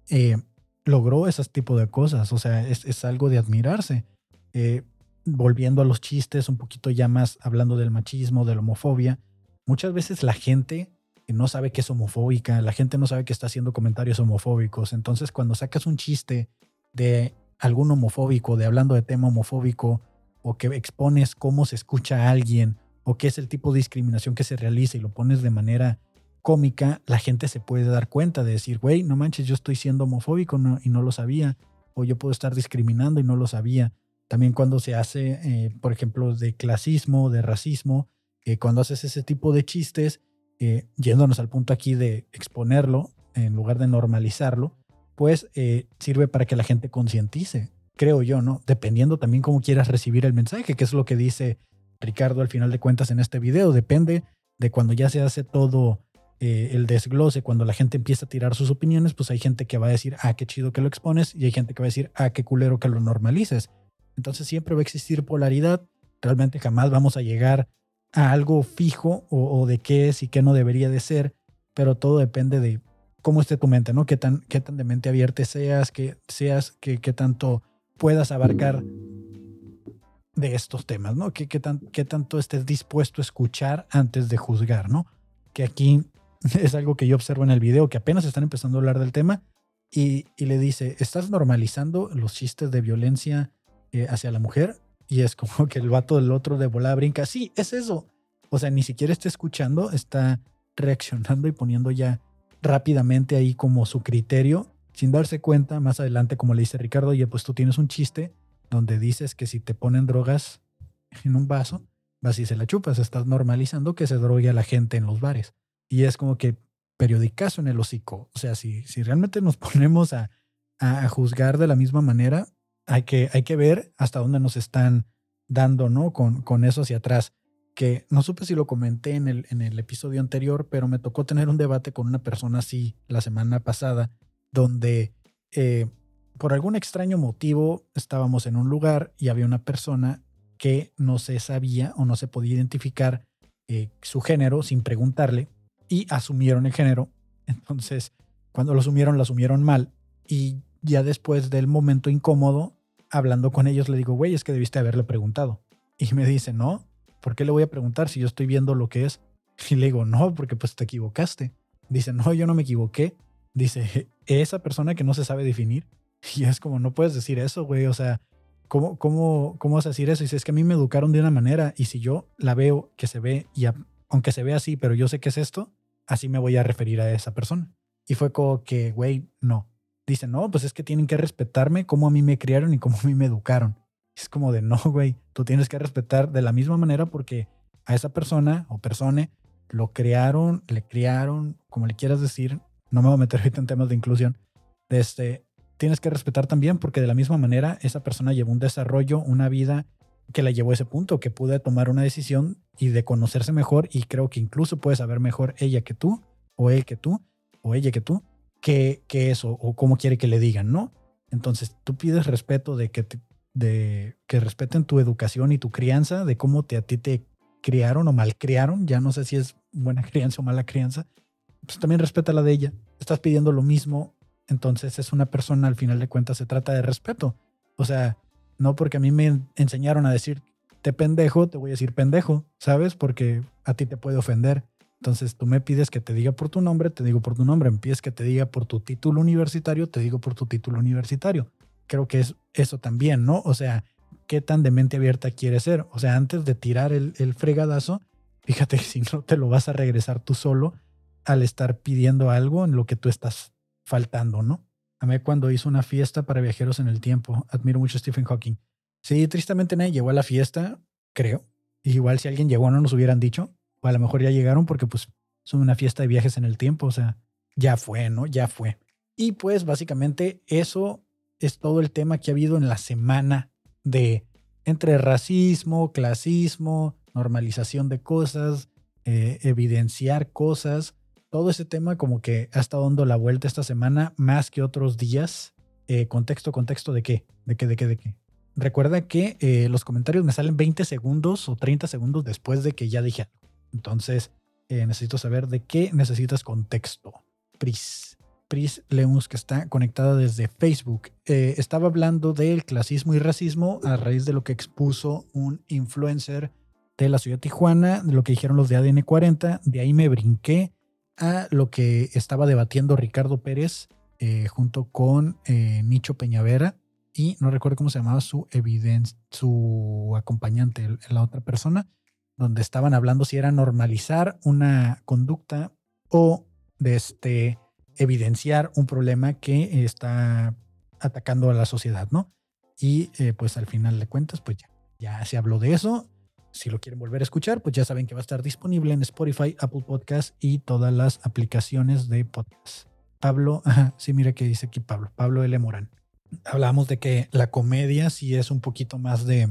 eh, logró ese tipo de cosas. O sea, es, es algo de admirarse. Eh, volviendo a los chistes, un poquito ya más hablando del machismo, de la homofobia, muchas veces la gente no sabe que es homofóbica, la gente no sabe que está haciendo comentarios homofóbicos. Entonces, cuando sacas un chiste de algún homofóbico, de hablando de tema homofóbico, o que expones cómo se escucha a alguien, o qué es el tipo de discriminación que se realiza y lo pones de manera cómica, la gente se puede dar cuenta de decir, güey, no manches, yo estoy siendo homofóbico y no lo sabía, o yo puedo estar discriminando y no lo sabía. También cuando se hace, eh, por ejemplo, de clasismo, de racismo, eh, cuando haces ese tipo de chistes, eh, yéndonos al punto aquí de exponerlo en lugar de normalizarlo, pues eh, sirve para que la gente concientice, creo yo, ¿no? Dependiendo también cómo quieras recibir el mensaje, que es lo que dice Ricardo al final de cuentas en este video, depende de cuando ya se hace todo eh, el desglose, cuando la gente empieza a tirar sus opiniones, pues hay gente que va a decir, ah, qué chido que lo expones, y hay gente que va a decir, ah, qué culero que lo normalices. Entonces siempre va a existir polaridad, realmente jamás vamos a llegar a algo fijo o, de qué es y qué no debería de ser, pero todo depende de cómo esté tu mente, ¿no? Qué tan, qué tan de mente abierta seas, que seas, que, qué tanto puedas abarcar de estos temas, ¿no? ¿Qué, qué, tan, qué tanto estés dispuesto a escuchar antes de juzgar, ¿no? Que aquí es algo que yo observo en el video, que apenas están empezando a hablar del tema y, y le dice, estás normalizando los chistes de violencia eh, hacia la mujer y es como que el vato del otro de volada brinca, sí, es eso. O sea, ni siquiera está escuchando, está reaccionando y poniendo ya rápidamente ahí como su criterio, sin darse cuenta más adelante, como le dice Ricardo, oye, pues tú tienes un chiste donde dices que si te ponen drogas en un vaso, vas y se la chupas, estás normalizando que se drogue a la gente en los bares. Y es como que periodicazo en el hocico. O sea, si, si realmente nos ponemos a, a, juzgar de la misma manera, hay que, hay que ver hasta dónde nos están dando, ¿no? Con, con eso hacia atrás. Que no supe si lo comenté en el, en el episodio anterior, pero me tocó tener un debate con una persona así la semana pasada, donde eh, por algún extraño motivo estábamos en un lugar y había una persona que no se sabía o no se podía identificar eh, su género sin preguntarle y asumieron el género. Entonces, cuando lo asumieron, lo asumieron mal. Y ya después del momento incómodo, hablando con ellos, le digo, güey, es que debiste haberle preguntado. Y me dice, no, ¿por qué le voy a preguntar si yo estoy viendo lo que es? Y le digo, no, porque pues te equivocaste. Dice, no, yo no me equivoqué. Dice, esa persona que no se sabe definir. Y es como, no puedes decir eso, güey. O sea, ¿cómo, cómo, cómo vas a decir eso? Dice, es que a mí me educaron de una manera y si yo la veo que se ve, y aunque se ve así, pero yo sé que es esto, así me voy a referir a esa persona. Y fue como que, güey, no. Dice, no, pues es que tienen que respetarme como a mí me criaron y como a mí me educaron. Es como de, no, güey, tú tienes que respetar de la misma manera porque a esa persona o persone lo crearon, le criaron, como le quieras decir, no me voy a meter ahorita en temas de inclusión, este, tienes que respetar también porque de la misma manera esa persona llevó un desarrollo, una vida que la llevó a ese punto, que pude tomar una decisión y de conocerse mejor y creo que incluso puede saber mejor ella que tú, o él que tú, o ella que tú, que, que eso, o cómo quiere que le digan, ¿no? Entonces tú pides respeto de que, de que respeten tu educación y tu crianza, de cómo te, a ti te criaron o malcriaron, ya no sé si es buena crianza o mala crianza, pues también respeta la de ella. Estás pidiendo lo mismo, entonces es una persona, al final de cuentas, se trata de respeto. O sea, no porque a mí me enseñaron a decir te pendejo, te voy a decir pendejo, ¿sabes? Porque a ti te puede ofender. Entonces tú me pides que te diga por tu nombre, te digo por tu nombre. Me pides que te diga por tu título universitario, te digo por tu título universitario. Creo que es eso también, ¿no? O sea, ¿qué tan de mente abierta quieres ser? O sea, antes de tirar el, el fregadazo, fíjate que si no te lo vas a regresar tú solo al estar pidiendo algo en lo que tú estás faltando, ¿no? A mí cuando hizo una fiesta para viajeros en el tiempo. Admiro mucho a Stephen Hawking. Sí, tristemente nadie llegó a la fiesta, creo. Igual si alguien llegó no nos hubieran dicho. O a lo mejor ya llegaron porque pues son una fiesta de viajes en el tiempo. O sea, ya fue, ¿no? Ya fue. Y pues básicamente eso es todo el tema que ha habido en la semana de entre racismo, clasismo, normalización de cosas, eh, evidenciar cosas. Todo ese tema como que ha estado dando la vuelta esta semana más que otros días. Eh, contexto, contexto de qué, de qué, de qué, de qué. Recuerda que eh, los comentarios me salen 20 segundos o 30 segundos después de que ya dije algo. Entonces, eh, necesito saber de qué necesitas contexto. Pris. Pris Lemus, que está conectada desde Facebook. Eh, estaba hablando del clasismo y racismo a raíz de lo que expuso un influencer de la ciudad de Tijuana, de lo que dijeron los de ADN 40. De ahí me brinqué a lo que estaba debatiendo Ricardo Pérez junto con Nicho Peñavera y no recuerdo cómo se llamaba su evidencia, su acompañante, la otra persona, donde estaban hablando si era normalizar una conducta o de este, evidenciar un problema que está atacando a la sociedad, ¿no? Y eh, pues al final de cuentas, pues ya, ya se habló de eso. Si lo quieren volver a escuchar, pues ya saben que va a estar disponible en Spotify, Apple Podcast y todas las aplicaciones de podcast. Pablo, ajá, sí, mira que dice aquí Pablo, Pablo L. Morán hablamos de que la comedia sí es un poquito más de,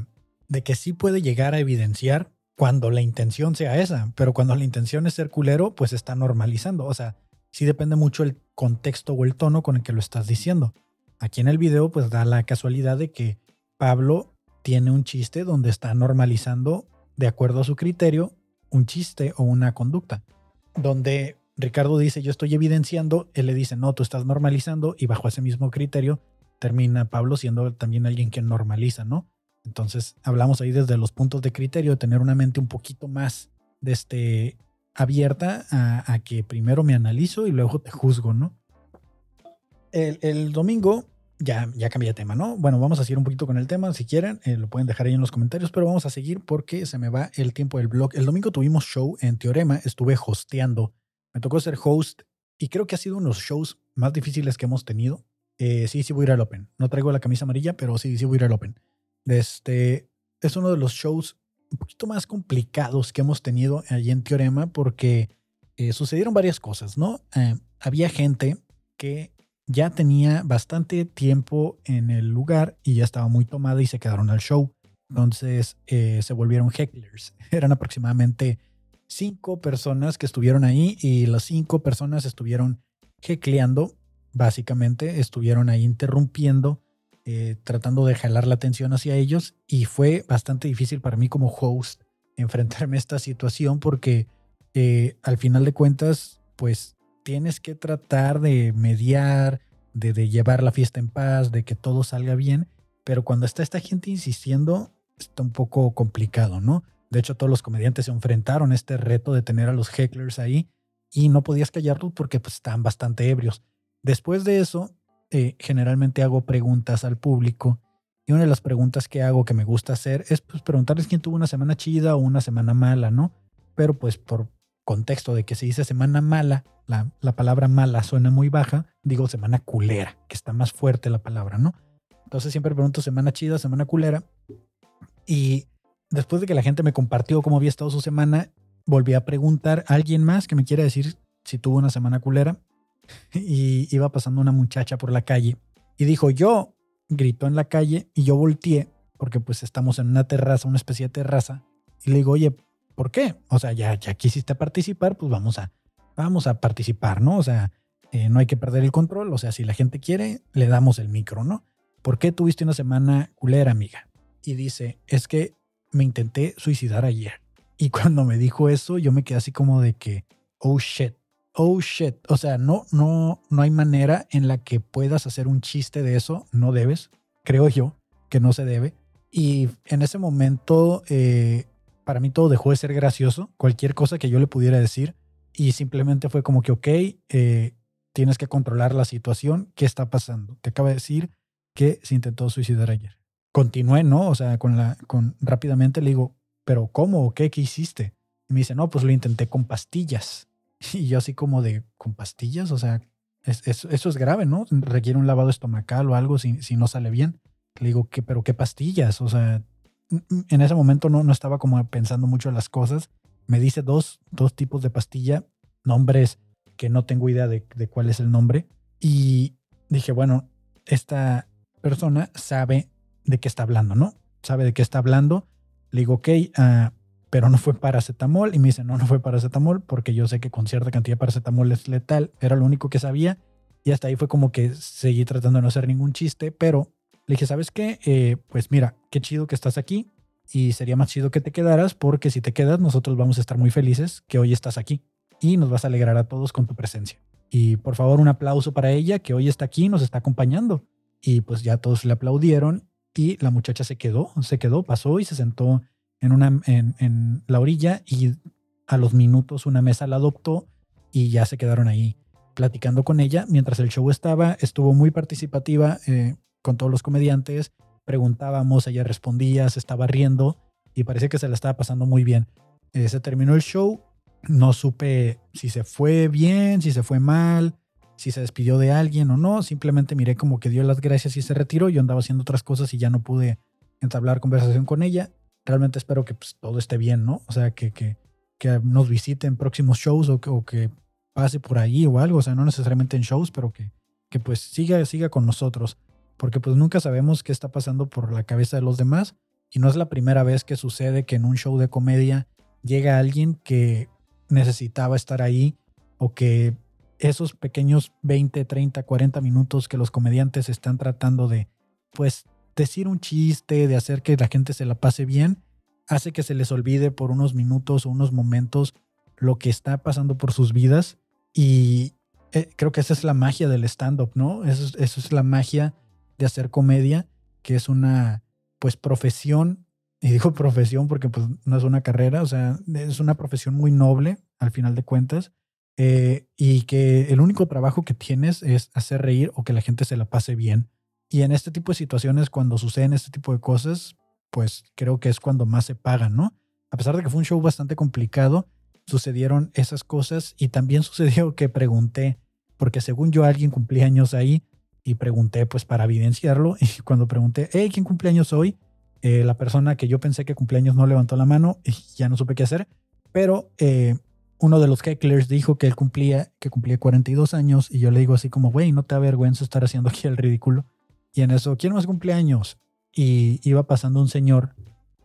de que sí puede llegar a evidenciar cuando la intención sea esa, pero cuando la intención es ser culero, pues está normalizando. O sea, sí depende mucho el contexto o el tono con el que lo estás diciendo. Aquí en el video, pues da la casualidad de que Pablo tiene un chiste donde está normalizando, de acuerdo a su criterio, un chiste o una conducta. Donde Ricardo dice, yo estoy evidenciando, él le dice, no, tú estás normalizando, y bajo ese mismo criterio termina Pablo siendo también alguien que normaliza, ¿no? Entonces hablamos ahí desde los puntos de criterio, de tener una mente un poquito más este, abierta a, que primero me analizo y luego te juzgo, ¿no? El, domingo, ya, ya cambié de tema, ¿no? Bueno, vamos a seguir un poquito con el tema, si quieren, eh, lo pueden dejar ahí en los comentarios, pero vamos a seguir porque se me va el tiempo del blog. El domingo tuvimos show en Teorema, estuve hosteando, me tocó ser host y creo que ha sido uno de los shows más difíciles que hemos tenido eh, sí, sí voy a ir al Open. No traigo la camisa amarilla, pero sí, sí voy a ir al Open. Este, es uno de los shows un poquito más complicados que hemos tenido allí en Teorema porque eh, sucedieron varias cosas, ¿no? Eh, había gente que ya tenía bastante tiempo en el lugar y ya estaba muy tomada y se quedaron al show. Entonces se volvieron hecklers. Eran aproximadamente cinco personas que estuvieron ahí y las cinco personas estuvieron heckleando básicamente estuvieron ahí interrumpiendo, eh, tratando de jalar la atención hacia ellos y fue bastante difícil para mí como host enfrentarme a esta situación porque eh, al final de cuentas, pues tienes que tratar de mediar, de, llevar la fiesta en paz, de que todo salga bien, pero cuando está esta gente insistiendo, está un poco complicado, ¿no? De hecho, todos los comediantes se enfrentaron a este reto de tener a los hecklers ahí y no podías callarlos porque pues, estaban bastante ebrios. Después de eso, eh, generalmente hago preguntas al público y una de las preguntas que hago que me gusta hacer es pues, preguntarles quién tuvo una semana chida o una semana mala, ¿no? Pero pues por contexto de que se dice semana mala, la, la palabra mala suena muy baja, digo semana culera, que está más fuerte la palabra, ¿no? Entonces siempre pregunto semana chida, semana culera. Y después de que la gente me compartió cómo había estado su semana, volví a preguntar a alguien más que me quiera decir si tuvo una semana culera y iba pasando una muchacha por la calle y dijo yo, gritó en la calle y yo volteé porque pues estamos en una terraza, una especie de terraza y le digo, oye, ¿por qué? O sea, ya, ya quisiste participar, pues vamos a, vamos a participar, ¿no? O sea, eh, no hay que perder el control, o sea, si la gente quiere, le damos el micro, ¿no? ¿Por qué tuviste una semana culera, amiga? Y dice, es que me intenté suicidar ayer. Y cuando me dijo eso, yo me quedé así como de que, oh shit, oh shit. O sea, no, no, no hay manera en la que puedas hacer un chiste de eso. No debes, creo yo, que no se debe. Y en ese momento, eh, para mí todo dejó de ser gracioso. Cualquier cosa que yo le pudiera decir. Y simplemente fue como que, ok, eh, tienes que controlar la situación. ¿Qué está pasando? Te acaba de decir que se intentó suicidar ayer. Continué, ¿no? O sea, con la, con rápidamente le digo, pero ¿cómo? ¿O qué? ¿Qué hiciste? Y me dice, no, pues lo intenté con pastillas. Y yo así como de, ¿con pastillas? O sea, eso es grave, ¿no? Requiere un lavado estomacal o algo si, si no sale bien. Le digo, ¿qué, pero qué pastillas? O sea, en ese momento no, no estaba como pensando mucho en las cosas. Me dice dos, dos tipos de pastilla, nombres que no tengo idea de, de cuál es el nombre. Y dije, bueno, esta persona sabe de qué está hablando, ¿no? Sabe de qué está hablando. Le digo, ok, uh, pero no fue paracetamol. Y me dice, no, no fue paracetamol porque yo sé que con cierta cantidad de paracetamol es letal. Era lo único que sabía. Y hasta ahí fue como que seguí tratando de no hacer ningún chiste, pero le dije, ¿sabes qué? Eh, pues mira, qué chido que estás aquí y sería más chido que te quedaras porque si te quedas nosotros vamos a estar muy felices que hoy estás aquí y nos vas a alegrar a todos con tu presencia. Y por favor un aplauso para ella que hoy está aquí, nos está acompañando. Y pues ya todos le aplaudieron y la muchacha se quedó, se quedó, pasó y se sentó en, una, en, la orilla y a los minutos una mesa la adoptó y ya se quedaron ahí platicando con ella mientras el show estaba. Estuvo muy participativa eh, con todos los comediantes. Preguntábamos, ella respondía, se estaba riendo y parece que se la estaba pasando muy bien. Eh, se terminó el show. No supe si se fue bien, si se fue mal, si se despidió de alguien o no. Simplemente miré como que dio las gracias y se retiró. Yo andaba haciendo otras cosas y ya no pude entablar conversación con ella. Realmente espero que pues, todo esté bien, ¿no? O sea, que, que, que nos visiten próximos shows o que, pase por ahí o algo. O sea, no necesariamente en shows, pero que, que pues siga, siga con nosotros. Porque pues nunca sabemos qué está pasando por la cabeza de los demás. Y no es la primera vez que sucede que en un show de comedia llega alguien que necesitaba estar ahí o que esos pequeños 20, 30, 40 minutos que los comediantes están tratando de, pues, decir un chiste, de hacer que la gente se la pase bien, hace que se les olvide por unos minutos o unos momentos lo que está pasando por sus vidas. Y eh, creo que esa es la magia del stand-up, ¿no? Eso, eso es la magia de hacer comedia, que es una, pues, profesión. Y digo profesión porque pues no es una carrera, o sea, es una profesión muy noble al final de cuentas eh, y que el único trabajo que tienes es hacer reír o que la gente se la pase bien. Y en este tipo de situaciones, cuando suceden este tipo de cosas, pues creo que es cuando más se pagan, ¿no? A pesar de que fue un show bastante complicado, sucedieron esas cosas y también sucedió que pregunté, porque según yo alguien cumplía años ahí y pregunté pues para evidenciarlo y cuando pregunté, hey, ¿quién cumpleaños hoy? Eh, la persona que yo pensé que cumpleaños no levantó la mano y ya no supe qué hacer, pero eh, uno de los hecklers dijo que él cumplía, que cumplía 42 años y yo le digo así como, güey, no te avergüenza estar haciendo aquí el ridículo. Y en eso, ¿quién más cumpleaños? Y iba pasando un señor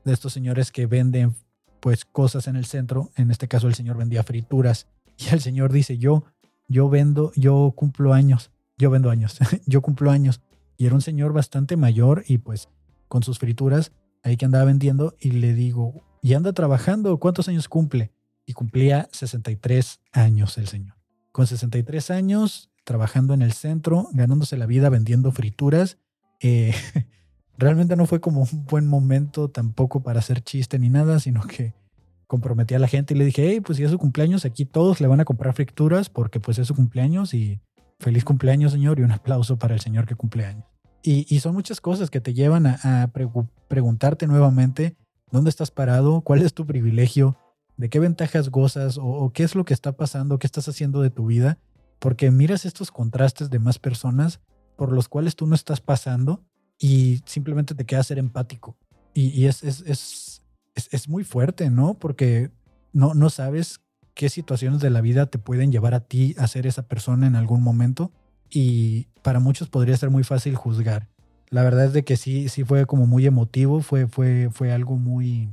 de estos señores que venden pues cosas en el centro. En este caso el señor vendía frituras. Y el señor dice, yo, yo vendo, yo cumplo años. Yo vendo años. yo cumplo años. Y era un señor bastante mayor y pues con sus frituras ahí que andaba vendiendo. Y le digo, ¿y anda trabajando? ¿Cuántos años cumple? y cumplía 63 años el señor. Con 63 años, trabajando en el centro, ganándose la vida vendiendo frituras. Eh, realmente no fue como un buen momento tampoco para hacer chiste ni nada, sino que comprometí a la gente y le dije, hey, pues si es su cumpleaños, aquí todos le van a comprar frituras porque pues es su cumpleaños y feliz cumpleaños, señor, y un aplauso para el señor que cumple años. Y, son muchas cosas que te llevan a, preguntarte nuevamente dónde estás parado, cuál es tu privilegio, de qué ventajas gozas o, qué es lo que está pasando, qué estás haciendo de tu vida, porque miras estos contrastes de más personas por los cuales tú no estás pasando y simplemente te queda ser empático. Y, es, es, es, es, muy fuerte, ¿no? Porque no, no sabes qué situaciones de la vida te pueden llevar a ti a ser esa persona en algún momento y para muchos podría ser muy fácil juzgar. La verdad es de que sí, sí fue como muy emotivo, fue, fue, fue algo muy,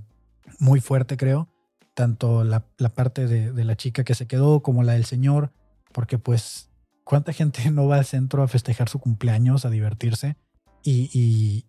muy fuerte, creo tanto la, parte de, la chica que se quedó como la del señor, porque pues cuánta gente no va al centro a festejar su cumpleaños, a divertirse y,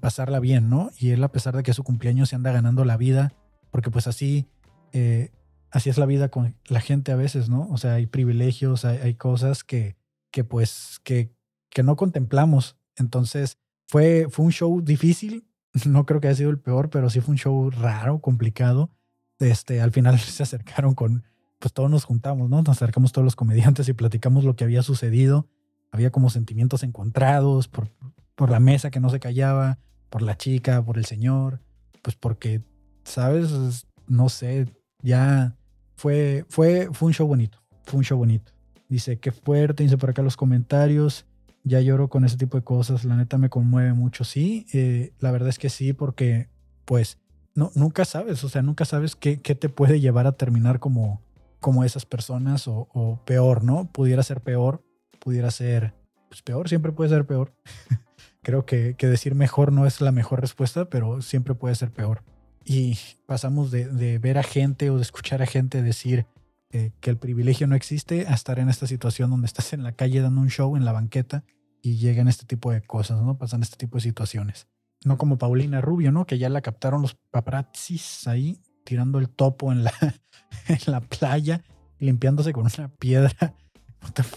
pasarla bien, ¿no? Y él a pesar de que su cumpleaños se anda ganando la vida, porque pues así eh, así es la vida con la gente a veces, ¿no? O sea, hay privilegios, hay, hay cosas que, que pues, que, que no contemplamos. Entonces, fue, fue un show difícil, no creo que haya sido el peor, pero sí fue un show raro, complicado. Este, al final se acercaron con, pues todos nos juntamos, ¿no? Nos acercamos todos los comediantes y platicamos lo que había sucedido. Había como sentimientos encontrados por, por la mesa que no se callaba, por la chica, por el señor, pues porque, ¿sabes? No sé, ya fue, fue, fue un show bonito, fue un show bonito. Dice, qué fuerte, dice por acá los comentarios, ya lloro con ese tipo de cosas, la neta me conmueve mucho, sí, eh, la verdad es que sí, porque pues no, nunca sabes, o sea, nunca sabes qué, qué te puede llevar a terminar como, como esas personas o, o peor, ¿no? Pudiera ser peor, pudiera ser pues peor, siempre puede ser peor. Creo que, que, decir mejor no es la mejor respuesta, pero siempre puede ser peor. Y pasamos de, ver a gente o de escuchar a gente decir eh, que el privilegio no existe a estar en esta situación donde estás en la calle dando un show en la banqueta y llegan este tipo de cosas, ¿no? Pasan este tipo de situaciones. No como Paulina Rubio, ¿no? Que ya la captaron los paparazzis ahí tirando el topo en la, en la playa, limpiándose con una piedra.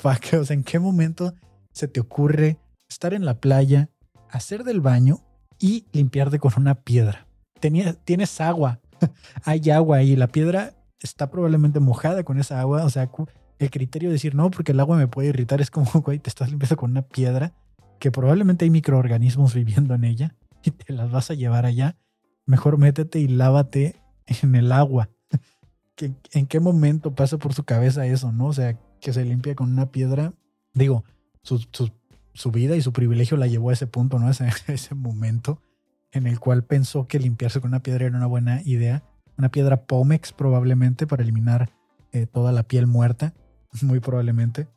What? O sea, ¿en qué momento se te ocurre estar en la playa, hacer del baño y limpiarte con una piedra? Tenía, tienes agua, hay agua ahí, la piedra está probablemente mojada con esa agua, o sea, el criterio de decir no, porque el agua me puede irritar, es como, güey, te estás limpiando con una piedra que probablemente hay microorganismos viviendo en ella y te las vas a llevar allá. Mejor métete y lávate en el agua. ¿En qué momento pasa por su cabeza eso, no? O sea, que se limpia con una piedra. Digo, su, su, su vida y su privilegio la llevó a ese punto, ¿no? Ese, ese momento en el cual pensó que limpiarse con una piedra era una buena idea. Una piedra Pomex probablemente para eliminar eh, toda la piel muerta, muy probablemente.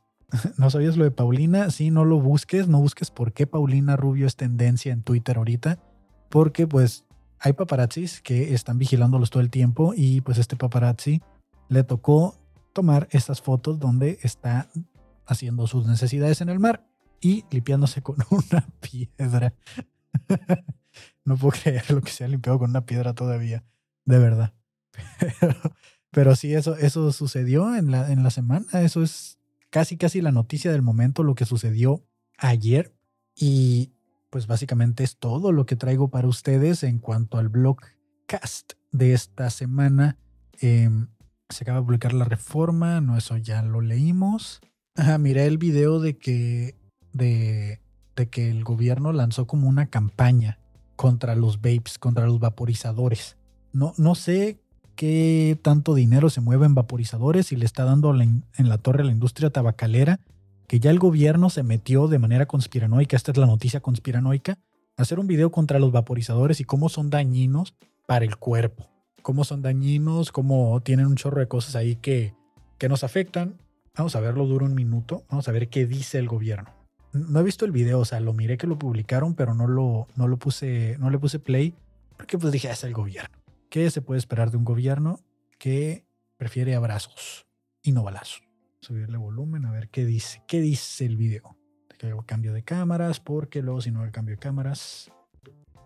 ¿No sabías lo de Paulina? Sí, no lo busques, no busques por qué Paulina Rubio es tendencia en Twitter ahorita, porque pues hay paparazzis que están vigilándolos todo el tiempo y pues este paparazzi le tocó tomar estas fotos donde está haciendo sus necesidades en el mar y limpiándose con una piedra. no puedo creer lo que se ha limpiado con una piedra todavía, de verdad. Pero, sí, eso, eso sucedió en la, en la semana, eso es casi, casi la noticia del momento, lo que sucedió ayer. Y pues básicamente es todo lo que traigo para ustedes en cuanto al blogcast de esta semana. Eh, se acaba de publicar la reforma, no, eso ya lo leímos. Ajá, miré el video de que, de, de que el gobierno lanzó como una campaña contra los vapes, contra los vaporizadores. No, no sé qué tanto dinero se mueve en vaporizadores y le está dando en la torre a la industria tabacalera, que ya el gobierno se metió de manera conspiranoica, esta es la noticia conspiranoica, hacer un video contra los vaporizadores y cómo son dañinos para el cuerpo, cómo son dañinos, cómo tienen un chorro de cosas ahí que, que nos afectan. Vamos a verlo, dura un minuto, vamos a ver qué dice el gobierno. No he visto el video, o sea, lo miré que lo publicaron, pero no lo, no lo puse, no le puse play, porque pues dije, ah, es el gobierno. ¿Qué se puede esperar de un gobierno que prefiere abrazos y no balazos? Subirle volumen, a ver qué dice. ¿Qué dice el video? Que hago cambio de cámaras, porque luego si no hay cambio de cámaras.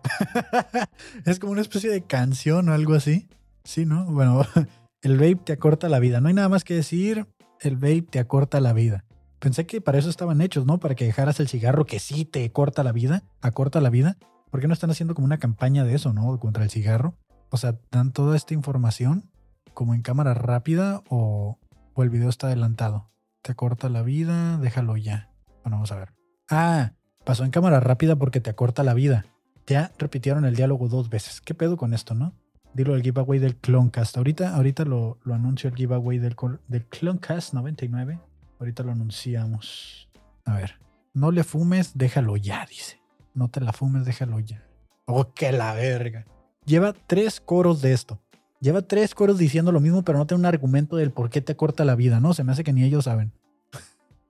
es como una especie de canción o algo así. Sí, ¿no? Bueno, el vape te acorta la vida. No hay nada más que decir. El vape te acorta la vida. Pensé que para eso estaban hechos, ¿no? Para que dejaras el cigarro que sí te corta la vida, acorta la vida. ¿Por qué no están haciendo como una campaña de eso, ¿no? Contra el cigarro o sea, dan toda esta información como en cámara rápida o, o el video está adelantado. Te acorta la vida, déjalo ya. Bueno, vamos a ver. Ah, pasó en cámara rápida porque te acorta la vida. Ya repitieron el diálogo dos veces. ¿Qué pedo con esto, no? Dilo el giveaway del Cloncast. Ahorita, ahorita lo, anuncio el giveaway del, del Cloncast 99. Ahorita lo anunciamos. A ver. No le fumes, déjalo ya, dice. No te la fumes, déjalo ya. Oh, que la verga lleva tres coros de esto. Lleva tres coros diciendo lo mismo, pero no tiene un argumento del por qué te corta la vida, ¿no? Se me hace que ni ellos saben.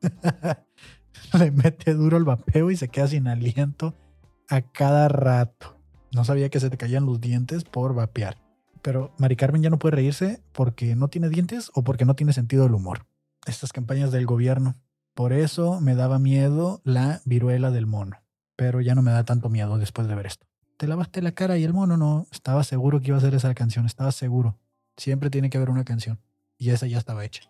Le mete duro el vapeo y se queda sin aliento a cada rato. No sabía que se te caían los dientes por vapear. Pero Mari Carmen ya no puede reírse porque no tiene dientes o porque no tiene sentido del humor. Estas campañas del gobierno. Por eso me daba miedo la viruela del mono. Pero ya no me da tanto miedo después de ver esto te lavaste la cara y el mono no. Estaba seguro que iba a ser esa canción, estaba seguro. Siempre tiene que haber una canción. Y esa ya estaba hecha.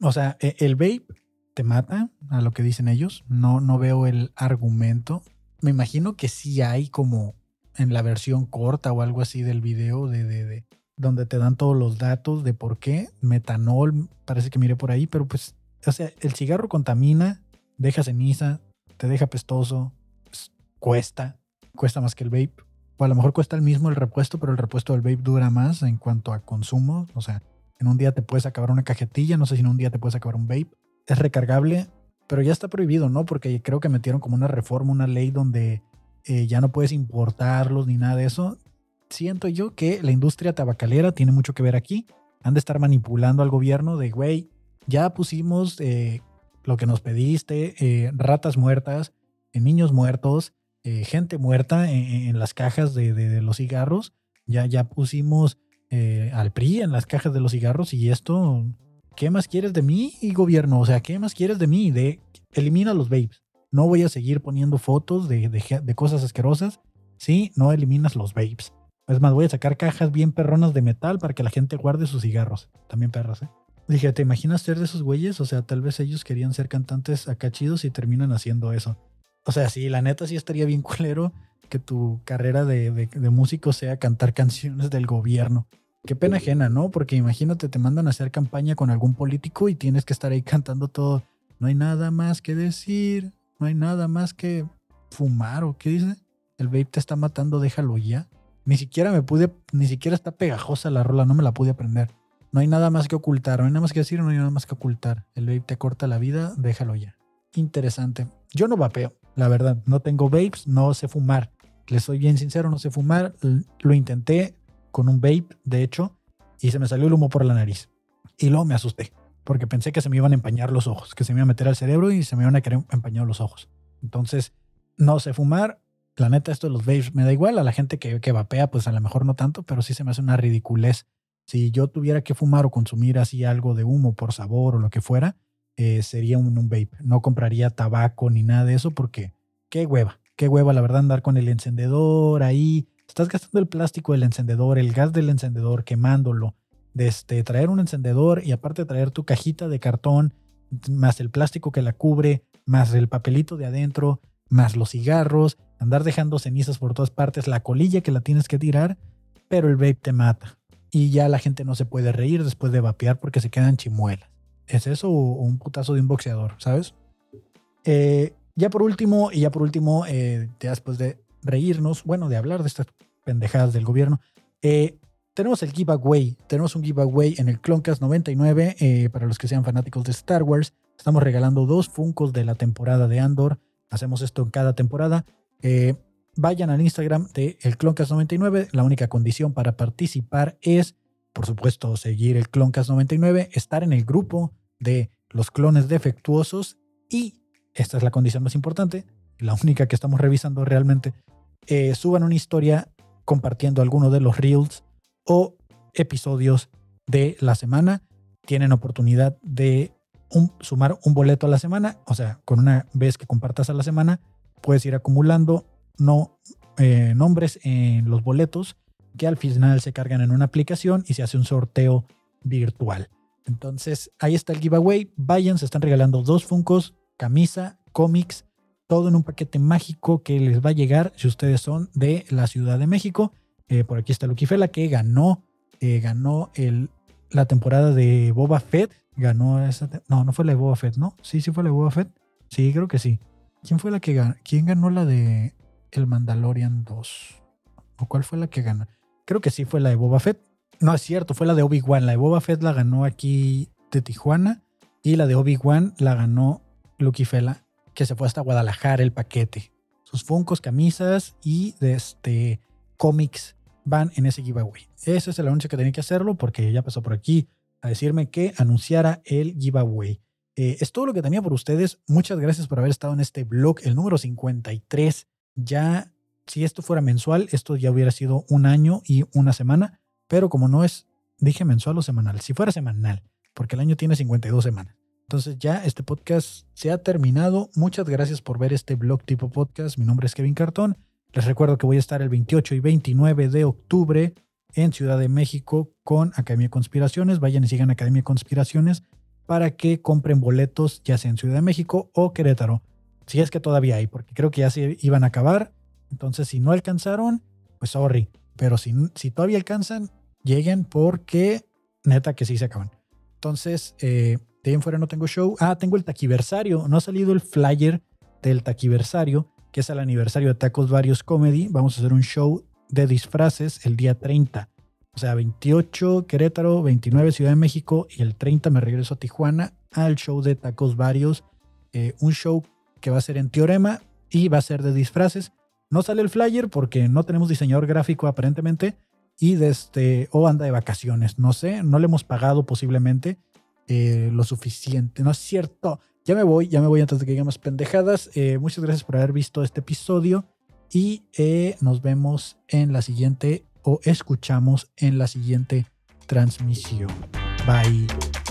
O sea, e- el vape te mata, a lo que dicen ellos. No, no veo el argumento. Me imagino que sí hay como en la versión corta o algo así del video de, de, de- donde te dan todos los datos de por qué. Metanol, parece que miré por ahí, pero pues, o sea, el cigarro contamina, deja ceniza, te deja pestoso, pues, cuesta, cuesta más que el vape. O a lo mejor cuesta el mismo el repuesto, pero el repuesto del vape dura más en cuanto a consumo. O sea, en un día te puedes acabar una cajetilla, no sé si en un día te puedes acabar un vape. Es recargable, pero ya está prohibido, ¿no? Porque creo que metieron como una reforma, una ley donde eh, ya no puedes importarlos ni nada de eso. Siento yo que la industria tabacalera tiene mucho que ver aquí. Han de estar manipulando al gobierno de, güey, ya pusimos eh, lo que nos pediste, eh, ratas muertas, niños muertos, eh, gente muerta en, las cajas de, los cigarros. Ya, ya pusimos eh, al PRI en las cajas de los cigarros y esto, ¿qué más quieres de mí, gobierno? O sea, ¿qué más quieres de mí? De, elimina los vapes. No voy a seguir poniendo fotos de, de cosas asquerosas si no eliminas los vapes. Es más, voy a sacar cajas bien perronas de metal para que la gente guarde sus cigarros. También perras, ¿eh? Dije, ¿te imaginas ser de esos güeyes? O sea, tal vez ellos querían ser cantantes acá chidos y terminan haciendo eso. O sea, sí, la neta sí estaría bien culero que tu carrera de, de- músico sea cantar canciones del gobierno. Qué pena ajena, ¿no? Porque imagínate, te mandan a hacer campaña con algún político y tienes que estar ahí cantando todo. No hay nada más que decir, no hay nada más que fumar o qué dice. El vape te está matando, déjalo ya. Ni siquiera me pude, ni siquiera está pegajosa la rola, no me la pude aprender. No hay nada más que ocultar, no hay nada más que decir, no hay nada más que ocultar. El vape te corta la vida, déjalo ya. Interesante. Yo no vapeo, la verdad. No tengo vapes, no sé fumar. Les soy bien sincero, no sé fumar. Lo intenté con un vape, de hecho, y se me salió el humo por la nariz. Y luego me asusté, porque pensé que se me iban a empañar los ojos, que se me iba a meter al cerebro y se me iban a querer empañar los ojos. Entonces, no sé fumar. La neta, esto de los vapes me da igual. A la gente que, que vapea, pues a lo mejor no tanto, pero sí se me hace una ridiculez. Si yo tuviera que fumar o consumir así algo de humo por sabor o lo que fuera, eh, sería un, vape. No compraría tabaco ni nada de eso porque qué hueva, qué hueva, la verdad, andar con el encendedor ahí. Estás gastando el plástico del encendedor, el gas del encendedor, quemándolo. De este, traer un encendedor y aparte traer tu cajita de cartón, más el plástico que la cubre, más el papelito de adentro, más los cigarros, andar dejando cenizas por todas partes, la colilla que la tienes que tirar, pero el vape te mata. Y ya la gente no se puede reír después de vapear porque se quedan chimuelas. ¿Es eso o un putazo de un boxeador, sabes? Eh, ya por último, y ya por último, eh, ya después de reírnos, bueno, de hablar de estas pendejadas del gobierno, eh, tenemos el giveaway. Tenemos un giveaway en el Cloncast 99 eh, para los que sean fanáticos de Star Wars. Estamos regalando dos Funcos de la temporada de Andor. Hacemos esto en cada temporada. Eh, vayan al Instagram de el Cloncast 99. La única condición para participar es, por supuesto, seguir el Cloncast 99, estar en el grupo de los clones defectuosos y, esta es la condición más importante, la única que estamos revisando realmente, eh, suban una historia compartiendo alguno de los reels o episodios de la semana. Tienen oportunidad de sumar un boleto a la semana, o sea, con una vez que compartas a la semana, puedes ir acumulando no, eh, nombres en los boletos que al final se cargan en una aplicación y se hace un sorteo virtual. Entonces, ahí está el giveaway. Vayan, se están regalando dos Funcos, camisa, cómics, todo en un paquete mágico que les va a llegar si ustedes son de la Ciudad de México. Eh, por aquí está Lucky Fela que ganó, eh, ganó el, la temporada de Boba Fett. Ganó esa. No, no fue la de Boba Fett, ¿no? Sí, sí fue la de Boba Fett. Sí, creo que sí. ¿Quién fue la que ganó? ¿Quién ganó la de El Mandalorian 2? ¿O cuál fue la que ganó? Creo que sí fue la de Boba Fett. No es cierto, fue la de Obi-Wan. La de Boba Fett la ganó aquí de Tijuana. Y la de Obi-Wan la ganó Lucky Fela, que se fue hasta Guadalajara el paquete. Sus funcos, camisas y este, cómics van en ese giveaway. Ese es el anuncio que tenía que hacerlo porque ya pasó por aquí a decirme que anunciara el giveaway. Eh, es todo lo que tenía por ustedes. Muchas gracias por haber estado en este blog, el número 53. Ya, si esto fuera mensual, esto ya hubiera sido un año y una semana, pero como no es, dije mensual o semanal, si fuera semanal, porque el año tiene 52 semanas. Entonces ya este podcast se ha terminado. Muchas gracias por ver este blog tipo podcast. Mi nombre es Kevin Cartón. Les recuerdo que voy a estar el 28 y 29 de octubre en Ciudad de México con Academia de Conspiraciones. Vayan y sigan Academia de Conspiraciones para que compren boletos, ya sea en Ciudad de México o Querétaro. Si es que todavía hay, porque creo que ya se iban a acabar. Entonces, si no alcanzaron, pues sorry. Pero si, si todavía alcanzan, lleguen porque neta que sí se acaban. Entonces, eh, de ahí en fuera no tengo show. Ah, tengo el taquiversario. No ha salido el flyer del taquiversario, que es el aniversario de Tacos Varios Comedy. Vamos a hacer un show de disfraces el día 30. O sea, 28 Querétaro, 29 Ciudad de México y el 30 me regreso a Tijuana al show de Tacos Varios. Eh, un show que va a ser en Teorema y va a ser de disfraces. No sale el flyer porque no tenemos diseñador gráfico aparentemente y desde este, o anda de vacaciones, no sé, no le hemos pagado posiblemente eh, lo suficiente, no es cierto. Ya me voy, ya me voy antes de que digan más pendejadas. Eh, muchas gracias por haber visto este episodio y eh, nos vemos en la siguiente o escuchamos en la siguiente transmisión. Bye.